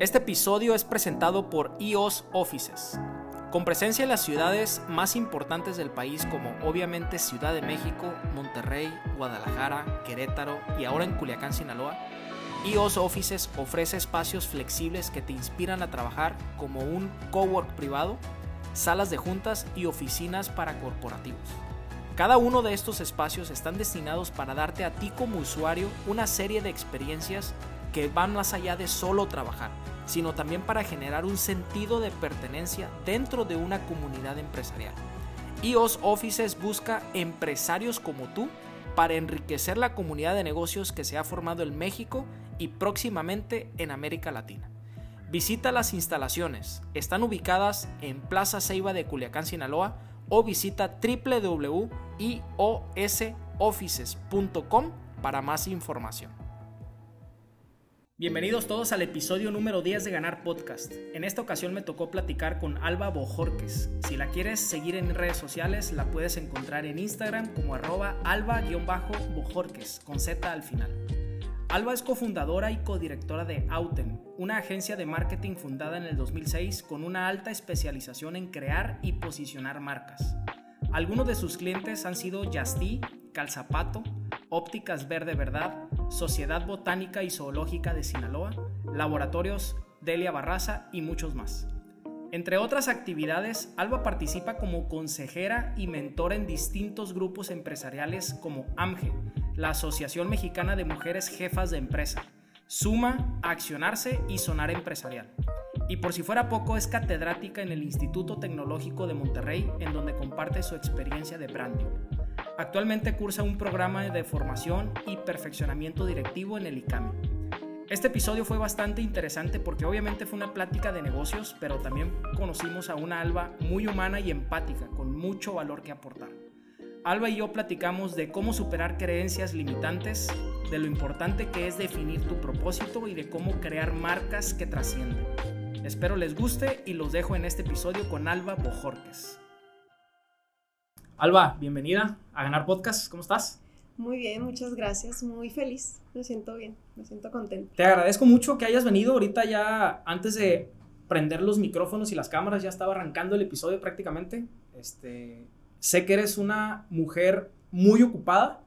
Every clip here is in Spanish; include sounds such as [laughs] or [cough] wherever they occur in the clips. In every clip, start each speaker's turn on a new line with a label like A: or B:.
A: Este episodio es presentado por EOS Offices, con presencia en las ciudades más importantes del país como obviamente Ciudad de México, Monterrey, Guadalajara, Querétaro y ahora en Culiacán, Sinaloa. EOS Offices ofrece espacios flexibles que te inspiran a trabajar como un cowork privado, salas de juntas y oficinas para corporativos. Cada uno de estos espacios están destinados para darte a ti como usuario una serie de experiencias que van más allá de solo trabajar sino también para generar un sentido de pertenencia dentro de una comunidad empresarial. EOS Offices busca empresarios como tú para enriquecer la comunidad de negocios que se ha formado en México y próximamente en América Latina. Visita las instalaciones, están ubicadas en Plaza Ceiba de Culiacán, Sinaloa o visita www.iosoffices.com para más información. Bienvenidos todos al episodio número 10 de Ganar Podcast. En esta ocasión me tocó platicar con Alba Bojorques. Si la quieres seguir en redes sociales, la puedes encontrar en Instagram como arroba alba-bojorques, con Z al final. Alba es cofundadora y codirectora de Auten, una agencia de marketing fundada en el 2006 con una alta especialización en crear y posicionar marcas. Algunos de sus clientes han sido Justy, Calzapato, Ópticas Verde Verdad, Sociedad Botánica y Zoológica de Sinaloa, Laboratorios Delia Barraza y muchos más. Entre otras actividades, Alba participa como consejera y mentora en distintos grupos empresariales como AMGE, la Asociación Mexicana de Mujeres Jefas de Empresa, Suma, Accionarse y Sonar Empresarial. Y por si fuera poco, es catedrática en el Instituto Tecnológico de Monterrey, en donde comparte su experiencia de branding. Actualmente cursa un programa de formación y perfeccionamiento directivo en el ICAMI. Este episodio fue bastante interesante porque obviamente fue una plática de negocios, pero también conocimos a una Alba muy humana y empática, con mucho valor que aportar. Alba y yo platicamos de cómo superar creencias limitantes, de lo importante que es definir tu propósito y de cómo crear marcas que trascienden. Espero les guste y los dejo en este episodio con Alba Bojorques. Alba, bienvenida a Ganar Podcast. ¿Cómo estás?
B: Muy bien, muchas gracias. Muy feliz. Me siento bien, me siento contenta.
A: Te agradezco mucho que hayas venido. Ahorita ya, antes de prender los micrófonos y las cámaras, ya estaba arrancando el episodio prácticamente. Este, sé que eres una mujer muy ocupada,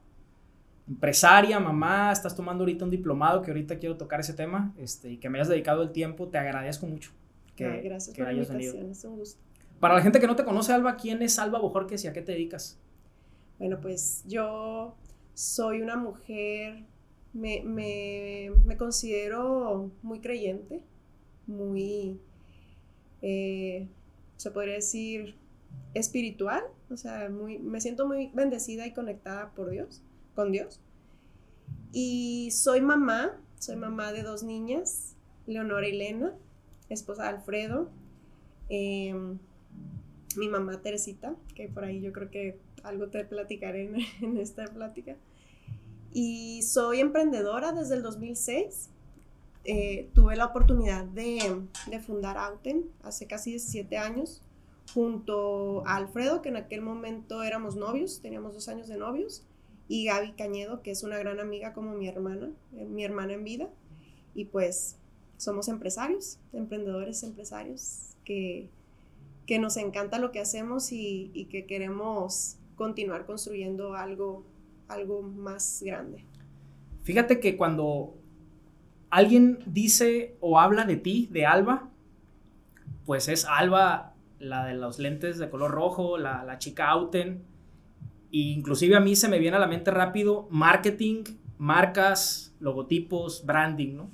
A: empresaria, mamá, estás tomando ahorita un diplomado, que ahorita quiero tocar ese tema, este, y que me hayas dedicado el tiempo. Te agradezco mucho que,
B: ah, gracias por hayas la invitación, Es un gusto.
A: Para la gente que no te conoce, Alba, ¿quién es Alba Bojorques y a qué te dedicas?
B: Bueno, pues yo soy una mujer, me, considero muy creyente, muy, eh, se podría decir, espiritual, o sea, muy, me siento muy bendecida y conectada por Dios, con Dios. Y soy mamá, soy mamá de dos niñas, Leonora y Elena, esposa de Alfredo. Em, mi mamá Teresita, que por ahí yo creo que algo te platicaré en, [laughs] esta plática. Y soy emprendedora desde el 2006. Eh, tuve la oportunidad de, de, fundar Auten hace casi 17 años junto a Alfredo, que en aquel momento éramos novios, teníamos dos años de novios, y Gaby Cañedo, que es una gran amiga como mi hermana, eh, mi hermana en vida. Y pues somos empresarios, emprendedores empresarios que que nos encanta lo que hacemos y, que queremos continuar construyendo algo, algo más grande.
A: Fíjate que cuando alguien dice o habla de ti, de Alba, pues es Alba, la de los lentes de color rojo, la, la chica Auten. E inclusive a mí se me viene a la mente rápido marketing, marcas, logotipos, branding, ¿no?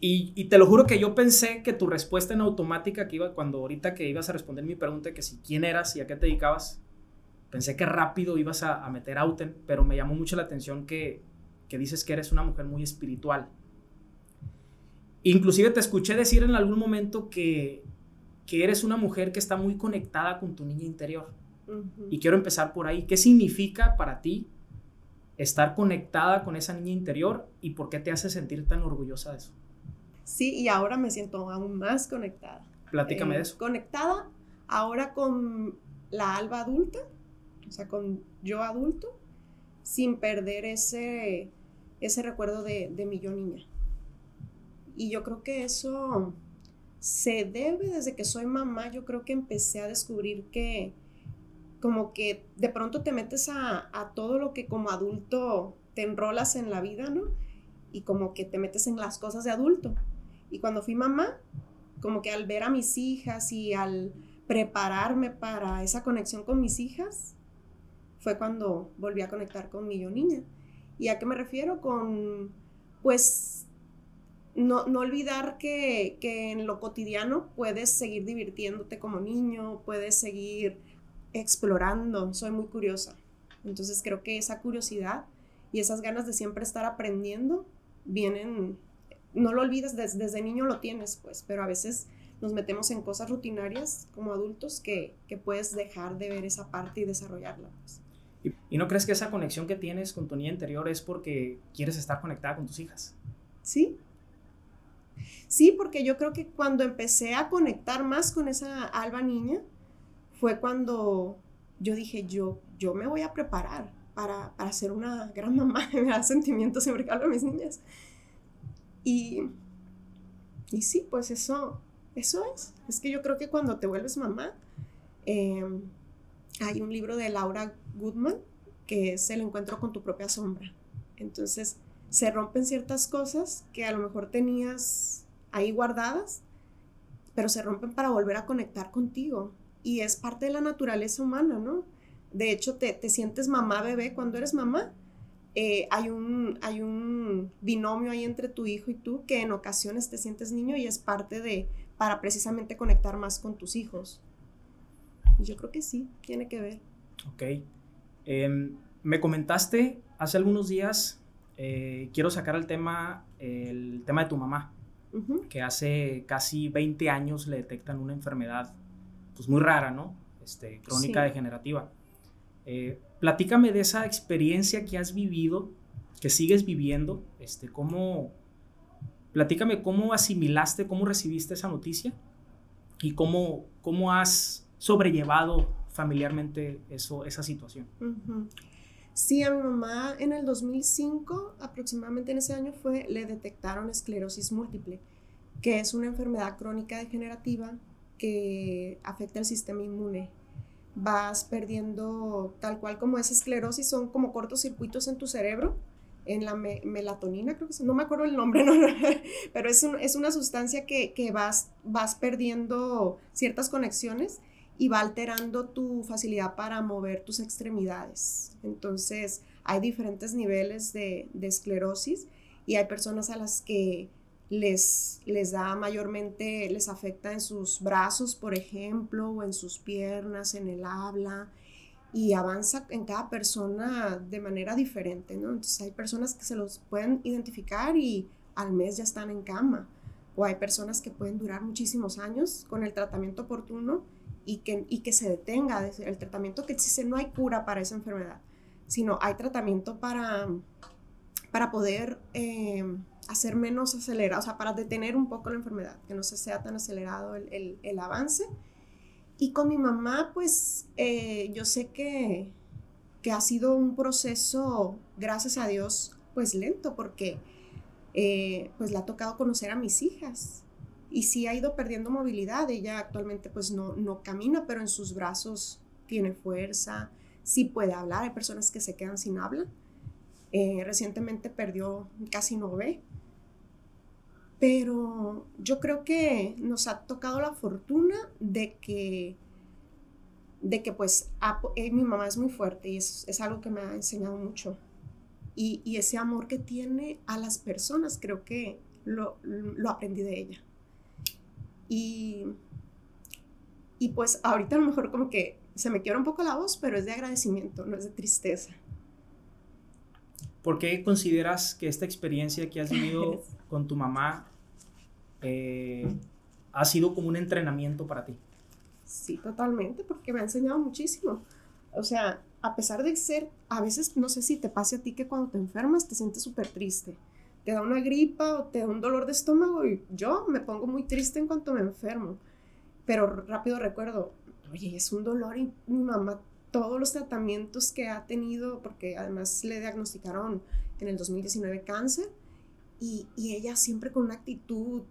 A: Y, te lo juro que yo pensé que tu respuesta en automática que iba, cuando ahorita que ibas a responder mi pregunta, que si quién eras y a qué te dedicabas, pensé que rápido ibas a, meter Auten, pero me llamó mucho la atención que, que dices que eres una mujer muy espiritual. Inclusive te escuché decir en algún momento que, que eres una mujer que está muy conectada con tu niña interior. Y quiero empezar por ahí. ¿Qué significa para ti estar conectada con esa niña interior y por qué te hace sentir tan orgullosa de eso?
B: Sí, y ahora me siento aún más conectada.
A: Platícame de eh, eso.
B: Conectada ahora con la alba adulta, o sea, con yo adulto, sin perder ese, ese recuerdo de, mi yo niña. Y yo creo que eso se debe desde que soy mamá, yo creo que empecé a descubrir que como que de pronto te metes a, a todo lo que como adulto te enrolas en la vida, ¿no? Y como que te metes en las cosas de adulto. Y cuando fui mamá, como que al ver a mis hijas y al prepararme para esa conexión con mis hijas, fue cuando volví a conectar con mi yo niña. ¿Y a qué me refiero? Con, pues, no, no olvidar que, que, en lo cotidiano puedes seguir divirtiéndote como niño, puedes seguir explorando. Soy muy curiosa. Entonces creo que esa curiosidad y esas ganas de siempre estar aprendiendo vienen, no lo olvides, desde, desde niño lo tienes, pues, pero a veces nos metemos en cosas rutinarias como adultos que, que puedes dejar de ver esa parte y desarrollarla. Pues.
A: ¿Y, no crees que esa conexión que tienes con tu niña interior es porque quieres estar conectada con tus hijas?
B: Sí. Sí, porque yo creo que cuando empecé a conectar más con esa alba niña, fue cuando yo dije, yo, yo me voy a preparar para, para ser una gran mamá, [laughs] me da sentimientos siempre que hablo a mis niñas. Y, y sí, pues eso, eso es. Es que yo creo que cuando te vuelves mamá, em, hay un libro de Laura Goodman que es El encuentro con tu propia sombra. Entonces se rompen ciertas cosas que a lo mejor tenías ahí guardadas, pero se rompen para volver a conectar contigo. Y es parte de la naturaleza humana, ¿no? De hecho, te, te sientes mamá bebé cuando eres mamá. Eh, hay, un, hay un binomio ahí entre tu hijo y tú que en ocasiones te sientes niño y es parte de, para precisamente conectar más con tus hijos. Yo creo que sí, tiene que ver.
A: Ok. Em, me comentaste hace algunos días, eh, quiero sacar el tema, el tema de tu mamá, que hace casi 20 años le detectan una enfermedad, pues muy rara, ¿no? Este, crónica degenerativa. Eh, platícame de esa experiencia que has vivido, que sigues viviendo, este, cómo, platícame cómo asimilaste, cómo recibiste esa noticia y cómo, cómo has sobrellevado familiarmente eso, esa situación.
B: Sí, a mi mamá en el 2005, aproximadamente en ese año fue, le detectaron esclerosis múltiple, que es una enfermedad crónica degenerativa que afecta el sistema inmune. Vas perdiendo, tal cual como esa esclerosis, son como cortocircuitos en tu cerebro, en la melatonina, creo que es, no me acuerdo el nombre, [laughs] pero es, es una sustancia que, que, vas, vas perdiendo ciertas conexiones y va alterando tu facilidad para mover tus extremidades. Entonces, hay diferentes niveles de, esclerosis y hay personas a las que les, les da mayormente, les afecta en sus brazos, por ejemplo, o en sus piernas, en el habla, y avanza en cada persona de manera diferente, ¿no? Entonces hay personas que se los pueden identificar y al mes ya están en cama, o hay personas que pueden durar muchísimos años con el tratamiento oportuno y que, y que se detenga el tratamiento que existe. No hay cura para esa enfermedad, sino hay tratamiento para, para poder eh, hacer menos acelerado, o sea, para detener un poco la enfermedad, que no se sea tan acelerado el, el, avance. Y con mi mamá, pues eh, yo sé que, que ha sido un proceso, gracias a Dios, pues lento, porque eh, pues le ha tocado conocer a mis hijas y sí ha ido perdiendo movilidad. Ella actualmente pues no, no camina, pero en sus brazos tiene fuerza, sí puede hablar. Hay personas que se quedan sin habla. Eh, recientemente perdió, casi no ve. Pero yo creo que nos ha tocado la fortuna de que, de que pues eh, mi mamá es muy fuerte y es, es, algo que me ha enseñado mucho. Y, y, ese amor que tiene a las personas, creo que lo, lo aprendí de ella. Y, y pues ahorita a lo mejor como que se me quiebra un poco la voz, pero es de agradecimiento, no es de tristeza.
A: ¿Por qué consideras que esta experiencia que has vivido [laughs] con tu mamá eh, ha sido como un entrenamiento para ti?
B: Sí, totalmente, porque me ha enseñado muchísimo. O sea, a pesar de ser, a veces no sé si te pase a ti que cuando te enfermas te sientes súper triste te da una gripa o te da un dolor de estómago y yo me pongo muy triste en cuanto me enfermo. Pero rápido recuerdo, oye, es un dolor y mi mamá todos los tratamientos que ha tenido, porque además le diagnosticaron en el 2019 cáncer, y, y ella siempre con una actitud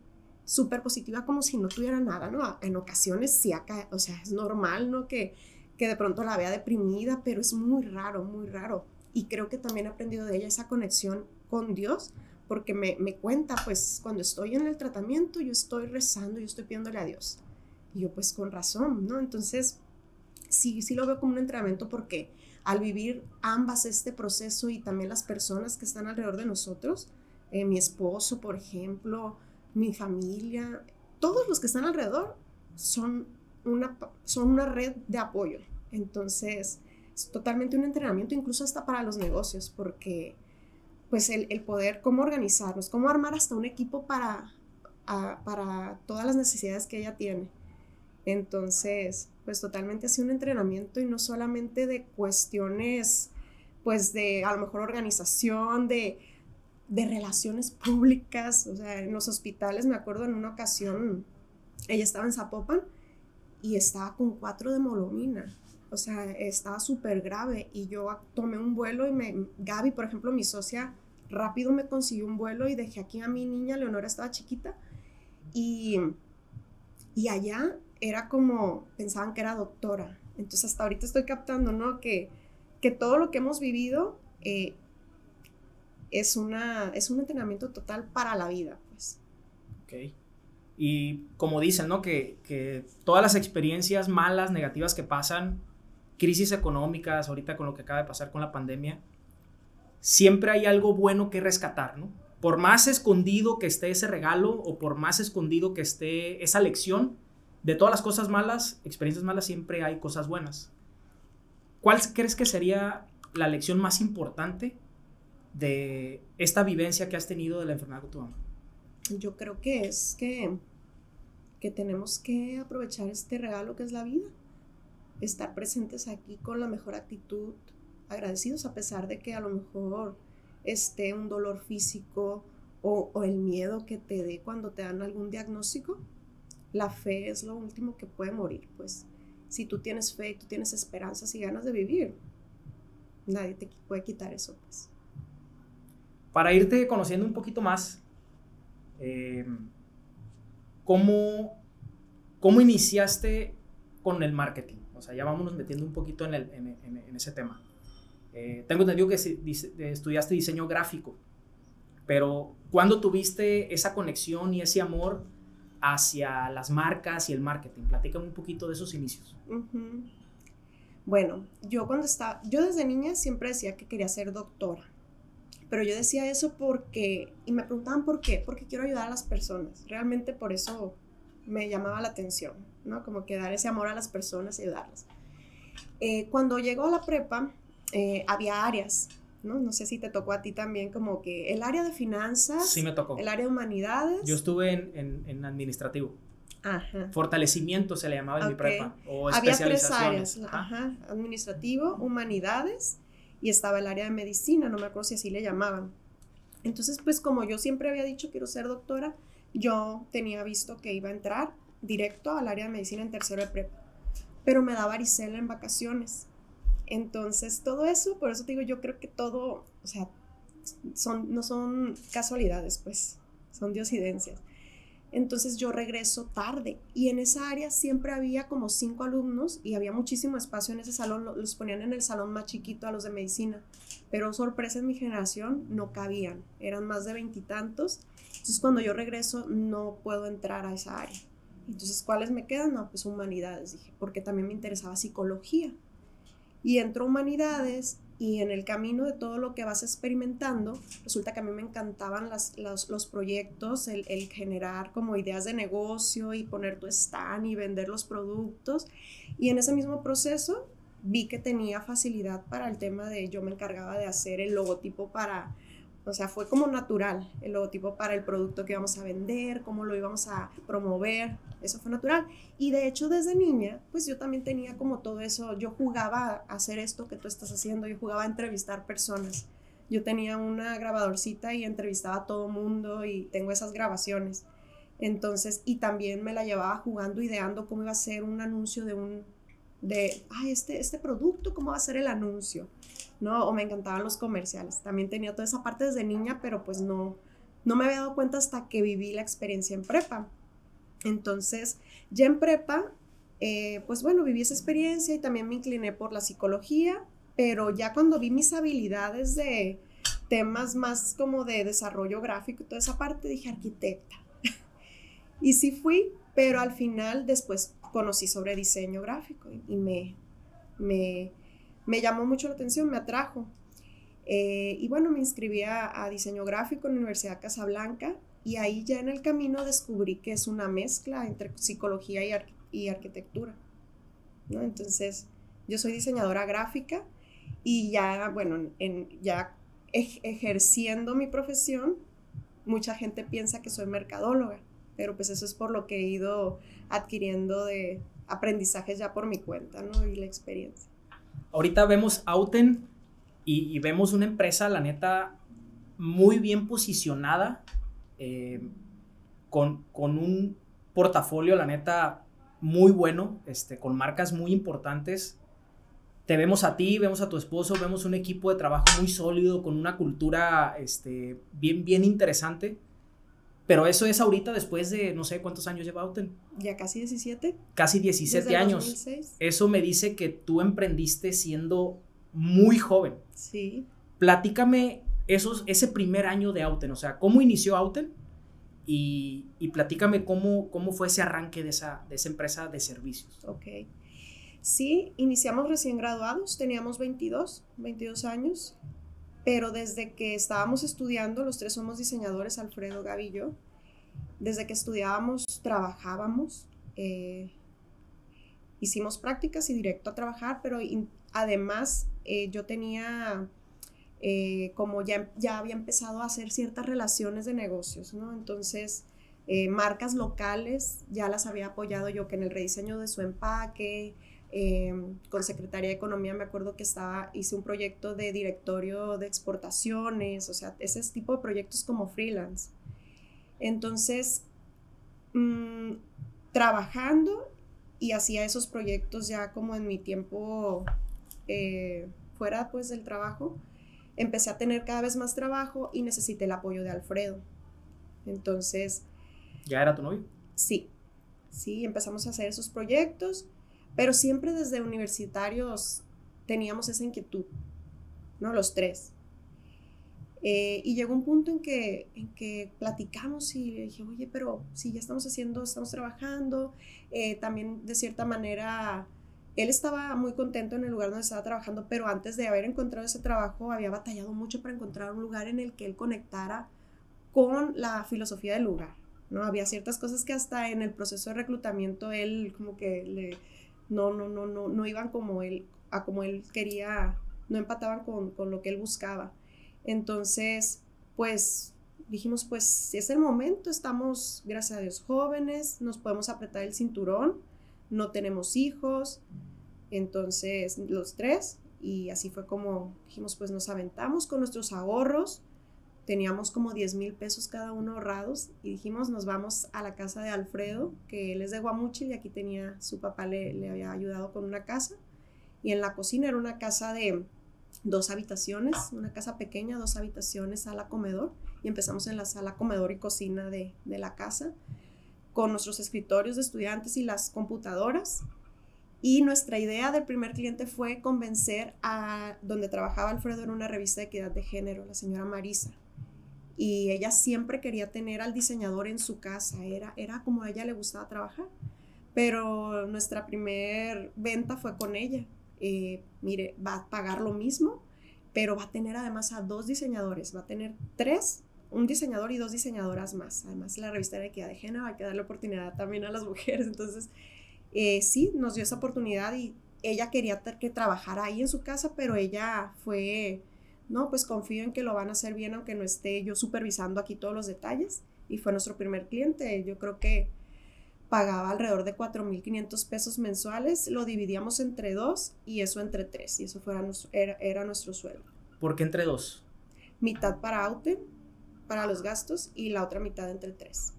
B: súper positiva como si no tuviera nada, ¿no? En ocasiones sí acá, o sea, es normal, ¿no? Que, que de pronto la vea deprimida, pero es muy raro, muy raro. Y creo que también he aprendido de ella esa conexión con Dios, porque me, me cuenta, pues, cuando estoy en el tratamiento, yo estoy rezando, yo estoy pidiéndole a Dios. Y yo, pues, con razón, ¿no? Entonces, sí, sí lo veo como un entrenamiento porque al vivir ambas este proceso y también las personas que están alrededor de nosotros, eh, mi esposo, por ejemplo, mi familia, todos los que están alrededor son una, son una red de apoyo. Entonces, es totalmente un entrenamiento, incluso hasta para los negocios, porque pues el, poder, cómo organizarnos, cómo armar hasta un equipo para, para todas las necesidades que ella tiene. Entonces, pues totalmente así un entrenamiento y no solamente de cuestiones, pues de a lo mejor organización, de, de relaciones públicas, o sea, en los hospitales, me acuerdo en una ocasión, ella estaba en Zapopan y estaba con cuatro de molomina, o sea, estaba súper grave y yo tomé un vuelo y me, Gaby, por ejemplo, mi socia, rápido me consiguió un vuelo y dejé aquí a mi niña, Leonora estaba chiquita, y, y allá era como, pensaban que era doctora. Entonces hasta ahorita estoy captando, ¿no? Que, que todo lo que hemos vivido eh, es, una, es un entrenamiento total para la vida, pues.
A: Ok. Y como dicen, ¿no? Que, que todas las experiencias malas, negativas que pasan, crisis económicas, ahorita con lo que acaba de pasar con la pandemia, siempre hay algo bueno que rescatar, ¿no? Por más escondido que esté ese regalo o por más escondido que esté esa lección, de todas las cosas malas, experiencias malas, siempre hay cosas buenas. ¿Cuál crees que sería la lección más importante de esta vivencia que has tenido de la enfermedad de tu mamá?
B: Yo creo que es que, que tenemos que aprovechar este regalo que es la vida, estar presentes aquí con la mejor actitud, agradecidos a pesar de que a lo mejor esté un dolor físico o el miedo que te dé cuando te dan algún diagnóstico la fe es lo último que puede morir, pues si tú tienes fe, tú tienes esperanzas y ganas de vivir, nadie te puede quitar eso, pues.
A: Para irte conociendo un poquito más, eh, ¿cómo, iniciaste con el marketing? O sea, ya vámonos metiendo un poquito en, ese tema. Eh, tengo entendido que estudiaste diseño gráfico, pero ¿cuándo tuviste esa conexión y ese amor hacia las marcas y el marketing. Platícame un poquito de esos inicios.
B: Bueno, yo cuando estaba, yo desde niña siempre decía que quería ser doctora, pero yo decía eso porque, y me preguntaban por qué, porque quiero ayudar a las personas. Realmente por eso me llamaba la atención, ¿no? Como que dar ese amor a las personas y ayudarlas. Eh, cuando llegó a la prepa, eh, había áreas ¿no? No sé si te tocó a ti también como que el área de finanzas.
A: Sí, me tocó.
B: El área de humanidades.
A: Yo estuve en, administrativo. Ajá. Fortalecimiento se le llamaba en mi prepa. O
B: Había tres áreas. Ajá. Administrativo, humanidades y estaba el área de medicina, no me acuerdo si así le llamaban. Entonces, pues como yo siempre había dicho quiero ser doctora, yo tenía visto que iba a entrar directo al área de medicina en tercero de prepa. Pero me daba varicela en vacaciones. Entonces, todo eso, por eso te digo, yo creo que todo, o sea, son, no son casualidades, pues, son diosidencias. Entonces yo regreso tarde y en esa área siempre había como cinco alumnos y había muchísimo espacio en ese salón, los ponían en el salón más chiquito a los de medicina, pero sorpresa en mi generación no cabían, eran más de veintitantos. Entonces cuando yo regreso no puedo entrar a esa área. Entonces, ¿cuáles me quedan? No, pues humanidades, dije, porque también me interesaba psicología. Y entro humanidades y en el camino de todo lo que vas experimentando, resulta que a mí me encantaban las, los, proyectos, el, el, generar como ideas de negocio y poner tu stand y vender los productos. Y en ese mismo proceso vi que tenía facilidad para el tema de, yo me encargaba de hacer el logotipo para o sea, fue como natural el logotipo para el producto que íbamos a vender, cómo lo íbamos a promover, eso fue natural. Y de hecho desde niña, pues yo también tenía como todo eso, yo jugaba a hacer esto que tú estás haciendo, yo jugaba a entrevistar personas. Yo tenía una grabadorcita y entrevistaba a todo mundo y tengo esas grabaciones. Entonces, y también me la llevaba jugando, ideando cómo iba a ser un anuncio de un, de, ay, este, este producto, cómo va a ser el anuncio. ¿No? O me encantaban los comerciales. También tenía toda esa parte desde niña, pero pues no, no me había dado cuenta hasta que viví la experiencia en prepa. Entonces, ya en prepa, eh, pues bueno, viví esa experiencia y también me incliné por la psicología, pero ya cuando vi mis habilidades de temas más como de desarrollo gráfico y toda esa parte, dije arquitecta. [laughs] y sí fui, pero al final después conocí sobre diseño gráfico y me, me, me llamó mucho la atención, me atrajo. Eh, y bueno, me inscribí a, diseño gráfico en la Universidad Casablanca y ahí ya en el camino descubrí que es una mezcla entre psicología y, arquitectura. Entonces, yo soy diseñadora gráfica y ya, bueno, en, ya ejerciendo mi profesión, mucha gente piensa que soy mercadóloga, pero pues eso es por lo que he ido adquiriendo de aprendizajes ya por mi cuenta, ¿no? Y la experiencia.
A: Ahorita vemos Auten y, vemos una empresa, la neta, muy bien posicionada, eh, con, con, un portafolio, la neta, muy bueno, este, con marcas muy importantes. Te vemos a ti, vemos a tu esposo, vemos un equipo de trabajo muy sólido, con una cultura este, bien, bien interesante. Pero eso es ahorita después de no sé cuántos años lleva Auten.
B: Ya casi 17.
A: Casi 17 años. Eso me dice que tú emprendiste siendo muy joven.
B: Sí.
A: Platícame esos, ese primer año de Auten, o sea, ¿cómo inició Auten? Y, y platícame cómo, cómo fue ese arranque de esa, de esa empresa de servicios.
B: Ok. Sí, iniciamos recién graduados, teníamos 22, 22 años, pero desde que estábamos estudiando, los tres somos diseñadores, Alfredo, Gaby y yo, desde que estudiábamos, trabajábamos, eh, hicimos prácticas y directo a trabajar, pero además eh, yo tenía, eh, como ya, ya había empezado a hacer ciertas relaciones de negocios, ¿no? Entonces, marcas locales ya las había apoyado yo, que en el rediseño de su empaque, con Secretaría de Economía me acuerdo que estaba, hice un proyecto de directorio de exportaciones, o sea, ese tipo de proyectos como freelance. Entonces, mm, trabajando y hacía esos proyectos ya como en mi tiempo eh, fuera pues del trabajo, empecé a tener cada vez más trabajo y necesité el apoyo de Alfredo. Entonces...
A: ¿Ya era tu novio?
B: Sí, sí, empezamos a hacer esos proyectos, pero siempre desde universitarios teníamos esa inquietud, ¿no? Los tres. Eh, y llegó un punto en que, en que platicamos y dije, oye, pero si ya estamos haciendo, estamos trabajando, eh, también de cierta manera él estaba muy contento en el lugar donde estaba trabajando, pero antes de haber encontrado ese trabajo había batallado mucho para encontrar un lugar en el que él conectara con la filosofía del lugar. ¿no? Había ciertas cosas que hasta en el proceso de reclutamiento él como que le, no, no, no, no, no iban como él, a como él quería, no empataban con, con lo que él buscaba. Entonces, pues dijimos, pues es el momento, estamos, gracias a Dios, jóvenes, nos podemos apretar el cinturón, no tenemos hijos, entonces, los tres, y así fue como dijimos, pues nos aventamos con nuestros ahorros, teníamos como 10 mil pesos cada uno ahorrados y dijimos, nos vamos a la casa de Alfredo, que él es de Guamuchil y aquí tenía, su papá le, le había ayudado con una casa, y en la cocina era una casa de dos habitaciones, una casa pequeña, dos habitaciones, sala, comedor, y empezamos en la sala, comedor y cocina de, de la casa, con nuestros escritorios de estudiantes y las computadoras, y nuestra idea del primer cliente fue convencer a donde trabajaba Alfredo en una revista de equidad de género, la señora Marisa. Y ella siempre quería tener al diseñador en su casa, era, era como a ella le gustaba trabajar. Pero nuestra primer venta fue con ella. Eh, mire, va a pagar lo mismo, pero va a tener además a dos diseñadores, va a tener tres, un diseñador y dos diseñadoras más. Además, la revista de equidad de género hay que darle oportunidad también a las mujeres. Entonces, eh, sí, nos dio esa oportunidad y ella quería que trabajara ahí en su casa, pero ella fue, no, pues confío en que lo van a hacer bien, aunque no esté yo supervisando aquí todos los detalles. Y fue nuestro primer cliente. Yo creo que pagaba alrededor de 4.500 pesos mensuales, lo dividíamos entre dos y eso entre tres, y eso fuera nuestro, era, era nuestro sueldo.
A: ¿Por qué entre dos?
B: Mitad para Aute, para los gastos, y la otra mitad entre tres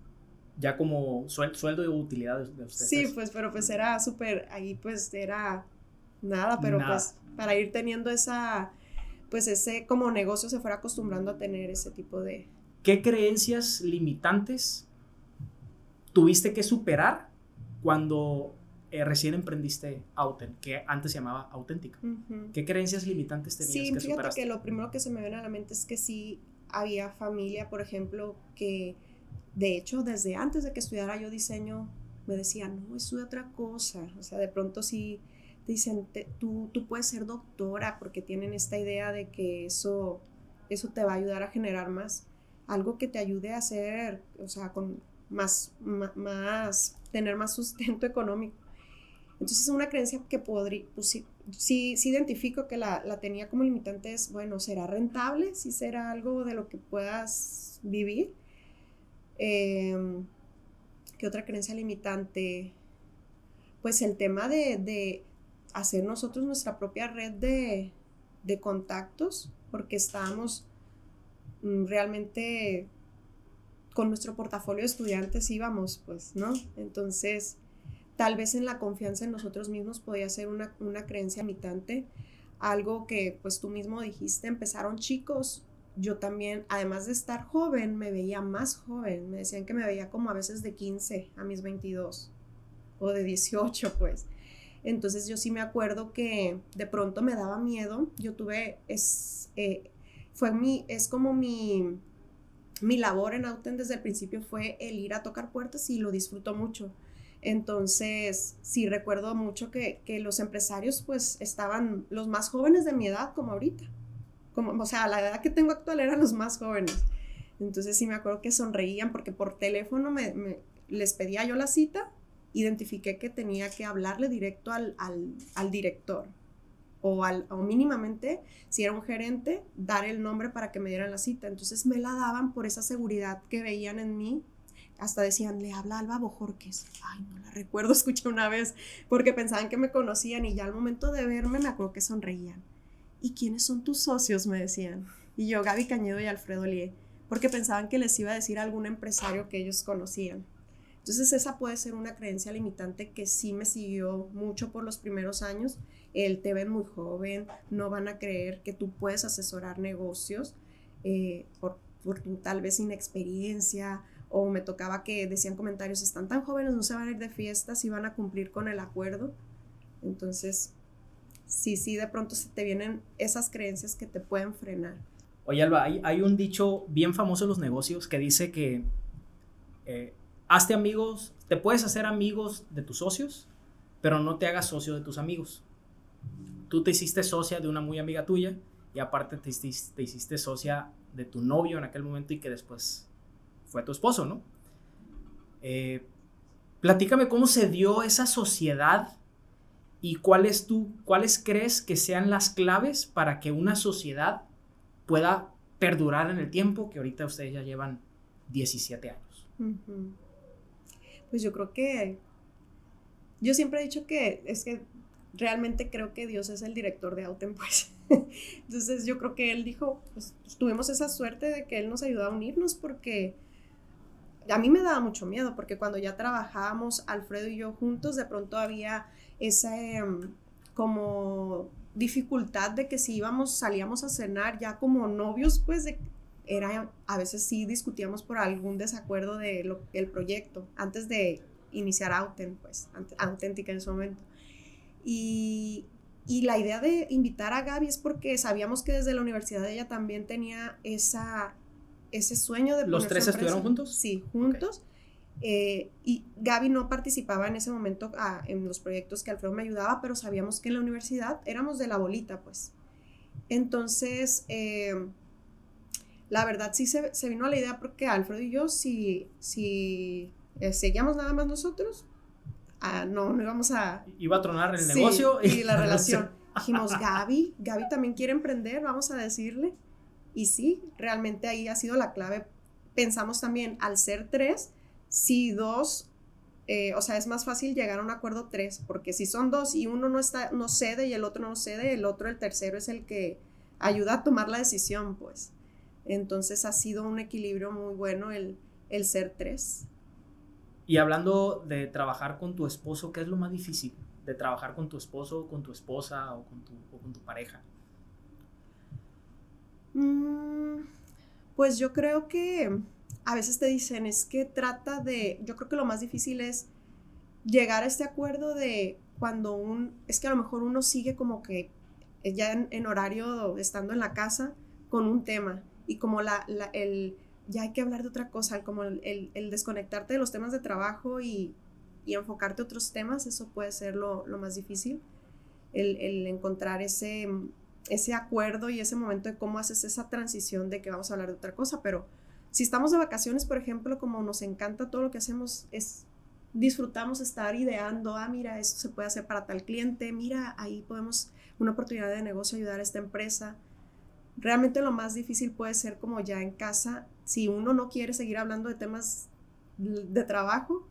A: ya como sueldo y utilidad de ustedes.
B: Sí, pues, pero pues era súper, ahí pues era nada, pero pues para ir teniendo esa, pues ese como negocio se fuera acostumbrando a tener ese tipo de...
A: ¿qué creencias limitantes tuviste que superar cuando eh, recién emprendiste Auten, que antes se llamaba Auténtica? ¿Qué creencias limitantes tenías
B: sí, que fíjate que lo primero que se me viene a la mente es que sí había familia, por ejemplo, que de hecho desde antes de que estudiara yo diseño me decían, no, es otra cosa. O sea, de pronto sí dicen, tú, tú puedes ser doctora porque tienen esta idea de que eso, eso te va a ayudar a generar más, algo que te ayude a hacer, o sea, con más, más, tener más sustento económico. Entonces es una creencia que podría, pues sí, sí, identifico que la, la, tenía como limitante es, bueno, ¿será rentable? ¿Si será algo de lo que puedas vivir? Eh, ¿Qué otra creencia limitante? Pues el tema de hacer nosotros nuestra propia red de, de contactos, porque estábamos mm, realmente con nuestro portafolio de estudiantes íbamos, pues, ¿no? Entonces, tal vez en la confianza en nosotros mismos podía ser una, una creencia limitante, algo que pues tú mismo dijiste, empezaron chicos, yo también, además de estar joven, me veía más joven. Me decían que me veía como a veces de 15 a mis 22 o de 18, pues. Entonces yo sí me acuerdo que de pronto me daba miedo. Yo tuve, es, eh, fue mi, es como mi, mi labor en Auten desde el principio fue el ir a tocar puertas y lo disfruto mucho. Entonces, sí recuerdo mucho que, que los empresarios pues estaban los más jóvenes de mi edad como ahorita o sea, la edad que tengo actual eran los más jóvenes. Entonces sí me acuerdo que sonreían porque por teléfono me, les pedía yo la cita, identifiqué que tenía que hablarle directo al, al, director o, al, o mínimamente, si era un gerente, dar el nombre para que me dieran la cita. Entonces me la daban por esa seguridad que veían en mí. Hasta decían, le habla Alba Bojorques. Ay, no la recuerdo, [laughs] escuché una vez, porque pensaban que me conocían y ya al momento de verme me acuerdo que sonreían. ¿y quiénes son tus socios? Me decían. Y yo, Gaby Cañedo y Alfredo Lie, porque pensaban que les iba a decir algún empresario que ellos conocían. Entonces esa puede ser una creencia limitante que sí me siguió mucho por los primeros años. El te ven muy joven, no van a creer que tú puedes asesorar negocios eh, por, tal vez inexperiencia o me tocaba que decían comentarios, están tan jóvenes, no se van a ir de fiestas y van a cumplir con el acuerdo. Entonces sí, sí, de pronto se te vienen esas creencias que te pueden frenar.
A: Oye, Alba, hay, un dicho bien famoso en los negocios que dice que eh, hazte amigos, te puedes hacer amigos de tus socios, pero no te hagas socio de tus amigos. Tú te hiciste socia de una muy amiga tuya y aparte te, hiciste socia de tu novio en aquel momento y que después fue tu esposo, ¿no? Eh, platícame cómo se dio esa sociedad y cuáles tú, cuáles crees que sean las claves para que una sociedad pueda perdurar en el tiempo, que ahorita ustedes ya llevan 17 años.
B: Pues yo creo que, yo siempre he dicho que es que realmente creo que Dios es el director de Auten, [laughs] pues. Entonces yo creo que Él dijo, pues tuvimos esa suerte de que Él nos ayudó a unirnos porque a mí me daba mucho miedo, porque cuando ya trabajábamos Alfredo y yo juntos, de pronto había esa em, como dificultad de que si íbamos, salíamos a cenar ya como novios, pues de, era, a veces sí discutíamos por algún desacuerdo de lo, del proyecto, antes de iniciar Auten, pues, auténtica en ese momento. Y, y la idea de invitar a Gaby es porque sabíamos que desde la universidad ella también tenía esa, ese sueño de...
A: ¿Los tres estuvieron juntos?
B: Sí, juntos. Eh, y Gaby no participaba en ese momento ah, en los proyectos que Alfredo me ayudaba, pero sabíamos que en la universidad éramos de la bolita, pues. Entonces, eh, la verdad sí se, se, vino a la idea porque Alfredo y yo, si, si eh, seguíamos nada más nosotros, ah, no, no íbamos a...
A: Iba a tronar el negocio.
B: Y, la [laughs] relación. Dijimos, Gaby, Gaby también quiere emprender, vamos a decirle. Y sí, realmente ahí ha sido la clave. Pensamos también, al ser tres, si dos, eh, o sea, es más fácil llegar a un acuerdo tres, porque si son dos y uno no, está, no cede y el otro no cede, el otro, el tercero, es el que ayuda a tomar la decisión, pues. Entonces ha sido un equilibrio muy bueno el, el ser tres.
A: Y hablando de trabajar con tu esposo, ¿qué es lo más difícil? De trabajar con tu esposo, con tu esposa o con tu, con tu pareja.
B: Mm, Pues yo creo que a veces te dicen, es que trata de, yo creo que lo más difícil es llegar a este acuerdo de cuando un, es que a lo mejor uno sigue como que ya en, horario estando en la casa con un tema y como la, el, ya hay que hablar de otra cosa, como el, el, desconectarte de los temas de trabajo y, y enfocarte a otros temas, eso puede ser lo, lo más difícil, el, el, encontrar ese, ese acuerdo y ese momento de cómo haces esa transición de que vamos a hablar de otra cosa, pero si estamos de vacaciones, por ejemplo, como nos encanta todo lo que hacemos, es disfrutamos estar ideando, ah, mira, esto se puede hacer para tal cliente, mira, ahí podemos, una oportunidad de negocio ayudar a esta empresa. Realmente lo más difícil puede ser como ya en casa, si uno no quiere seguir hablando de temas de trabajo,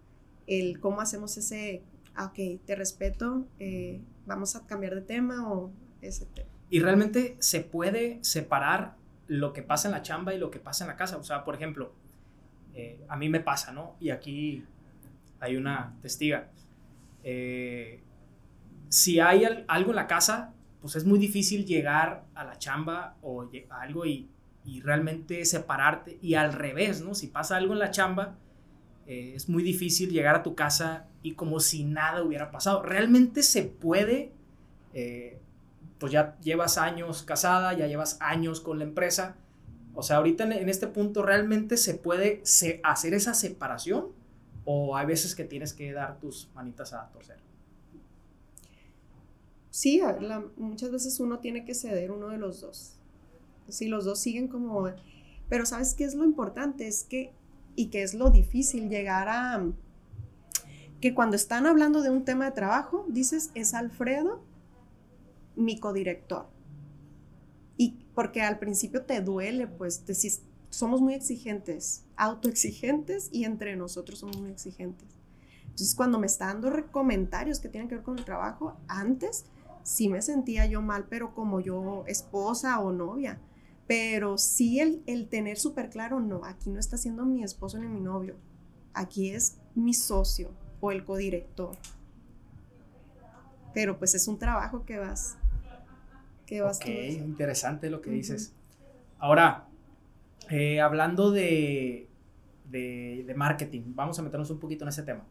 B: el cómo hacemos ese, ah, ok, te respeto, eh, vamos a cambiar de tema o ese tema.
A: Y realmente se puede separar lo que pasa en la chamba y lo que pasa en la casa. O sea, por ejemplo, eh, a mí me pasa, ¿no? Y aquí hay una testiga. Eh, si hay algo en la casa, pues es muy difícil llegar a la chamba o algo y, realmente separarte. Y al revés, ¿no? Si pasa algo en la chamba, eh, es muy difícil llegar a tu casa y como si nada hubiera pasado. Realmente se puede pues ya llevas años casada, ya llevas años con la empresa. O sea, ahorita en, este punto realmente se puede hacer esa separación o hay veces que tienes que dar tus manitas a torcer.
B: Sí, muchas veces uno tiene que ceder uno de los dos. Si los dos siguen como... Pero ¿sabes qué es lo importante? Es que, y que es lo difícil, llegar a... Que cuando están hablando de un tema de trabajo, dices, es Alfredo mi codirector. Y porque al principio te duele, pues decís, somos muy exigentes, autoexigentes y entre nosotros somos muy exigentes. Entonces, cuando me está dando comentarios que tienen que ver con el trabajo, antes sí me sentía yo mal, pero como yo esposa o novia. Pero sí el, el tener súper claro, no, aquí no está siendo mi esposo ni mi novio, aquí es mi socio o el codirector. Pero pues es un trabajo que vas
A: ok, interesante lo que dices. Ahora, eh, hablando de, de, marketing, vamos a meternos un poquito en ese tema.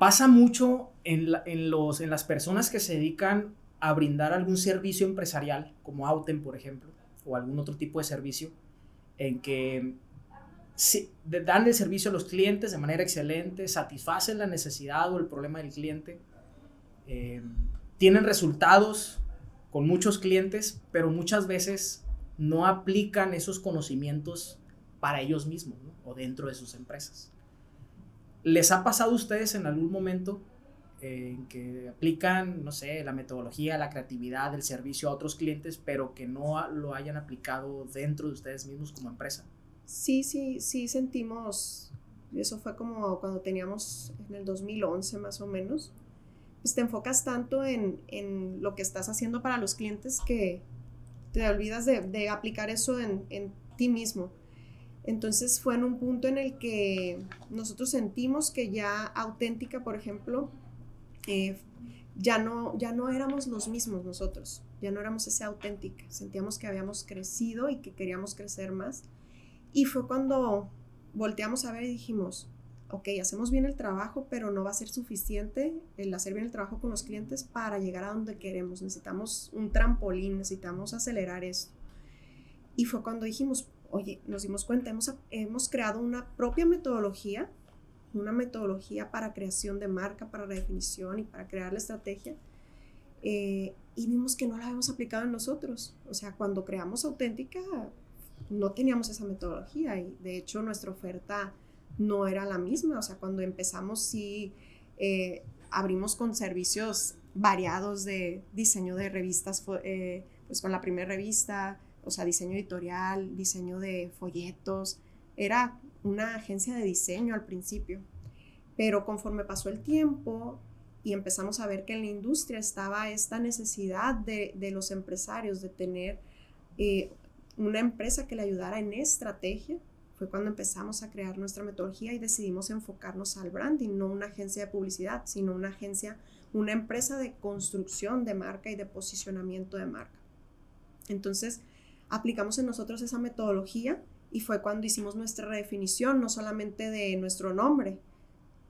A: Pasa mucho en, los, en las personas que se dedican a brindar algún servicio empresarial, como Auten, por ejemplo, o algún otro tipo de servicio, en que dan el servicio a los clientes de manera excelente, satisfacen la necesidad o el problema del cliente, eh, tienen resultados con muchos clientes, pero muchas veces no aplican esos conocimientos para ellos mismos o dentro de sus empresas. ¿Les ha pasado a ustedes en algún momento eh, en que aplican, no sé, la metodología, la creatividad, el servicio a otros clientes, pero que no lo hayan aplicado dentro de ustedes mismos como empresa?
B: Sí, sí, sí sentimos, eso fue como cuando teníamos en el 2011 más o menos, pues te enfocas tanto en, en, lo que estás haciendo para los clientes que te olvidas de, de aplicar eso en, en, ti mismo. Entonces fue en un punto en el que nosotros sentimos que ya auténtica, por ejemplo, eh, ya, no, ya no éramos los mismos nosotros, ya no éramos ese auténtica, sentíamos que habíamos crecido y que queríamos crecer más. Y fue cuando volteamos a ver y dijimos, ok, hacemos bien el trabajo, pero no va a ser suficiente el hacer bien el trabajo con los clientes para llegar a donde queremos. Necesitamos un trampolín, necesitamos acelerar esto. Y fue cuando dijimos, oye, nos dimos cuenta, hemos, hemos creado una propia metodología, una metodología para creación de marca, para la definición y para crear la estrategia. Eh, y vimos que no la habíamos aplicado en nosotros. O sea, cuando creamos auténtica, no teníamos esa metodología y de hecho nuestra oferta no era la misma. O sea, cuando empezamos sí eh, abrimos con servicios variados de diseño de revistas, eh, pues con la primera revista, o sea, diseño editorial, diseño de folletos. Era una agencia de diseño al principio. Pero conforme pasó el tiempo y empezamos a ver que en la industria estaba esta necesidad de, los empresarios de tener eh, una empresa que le ayudara en estrategia, fue cuando empezamos a crear nuestra metodología y decidimos enfocarnos al branding, no una agencia de publicidad, sino una agencia, una empresa de construcción de marca y de posicionamiento de marca. Entonces, aplicamos en nosotros esa metodología y fue cuando hicimos nuestra redefinición, no solamente de nuestro nombre,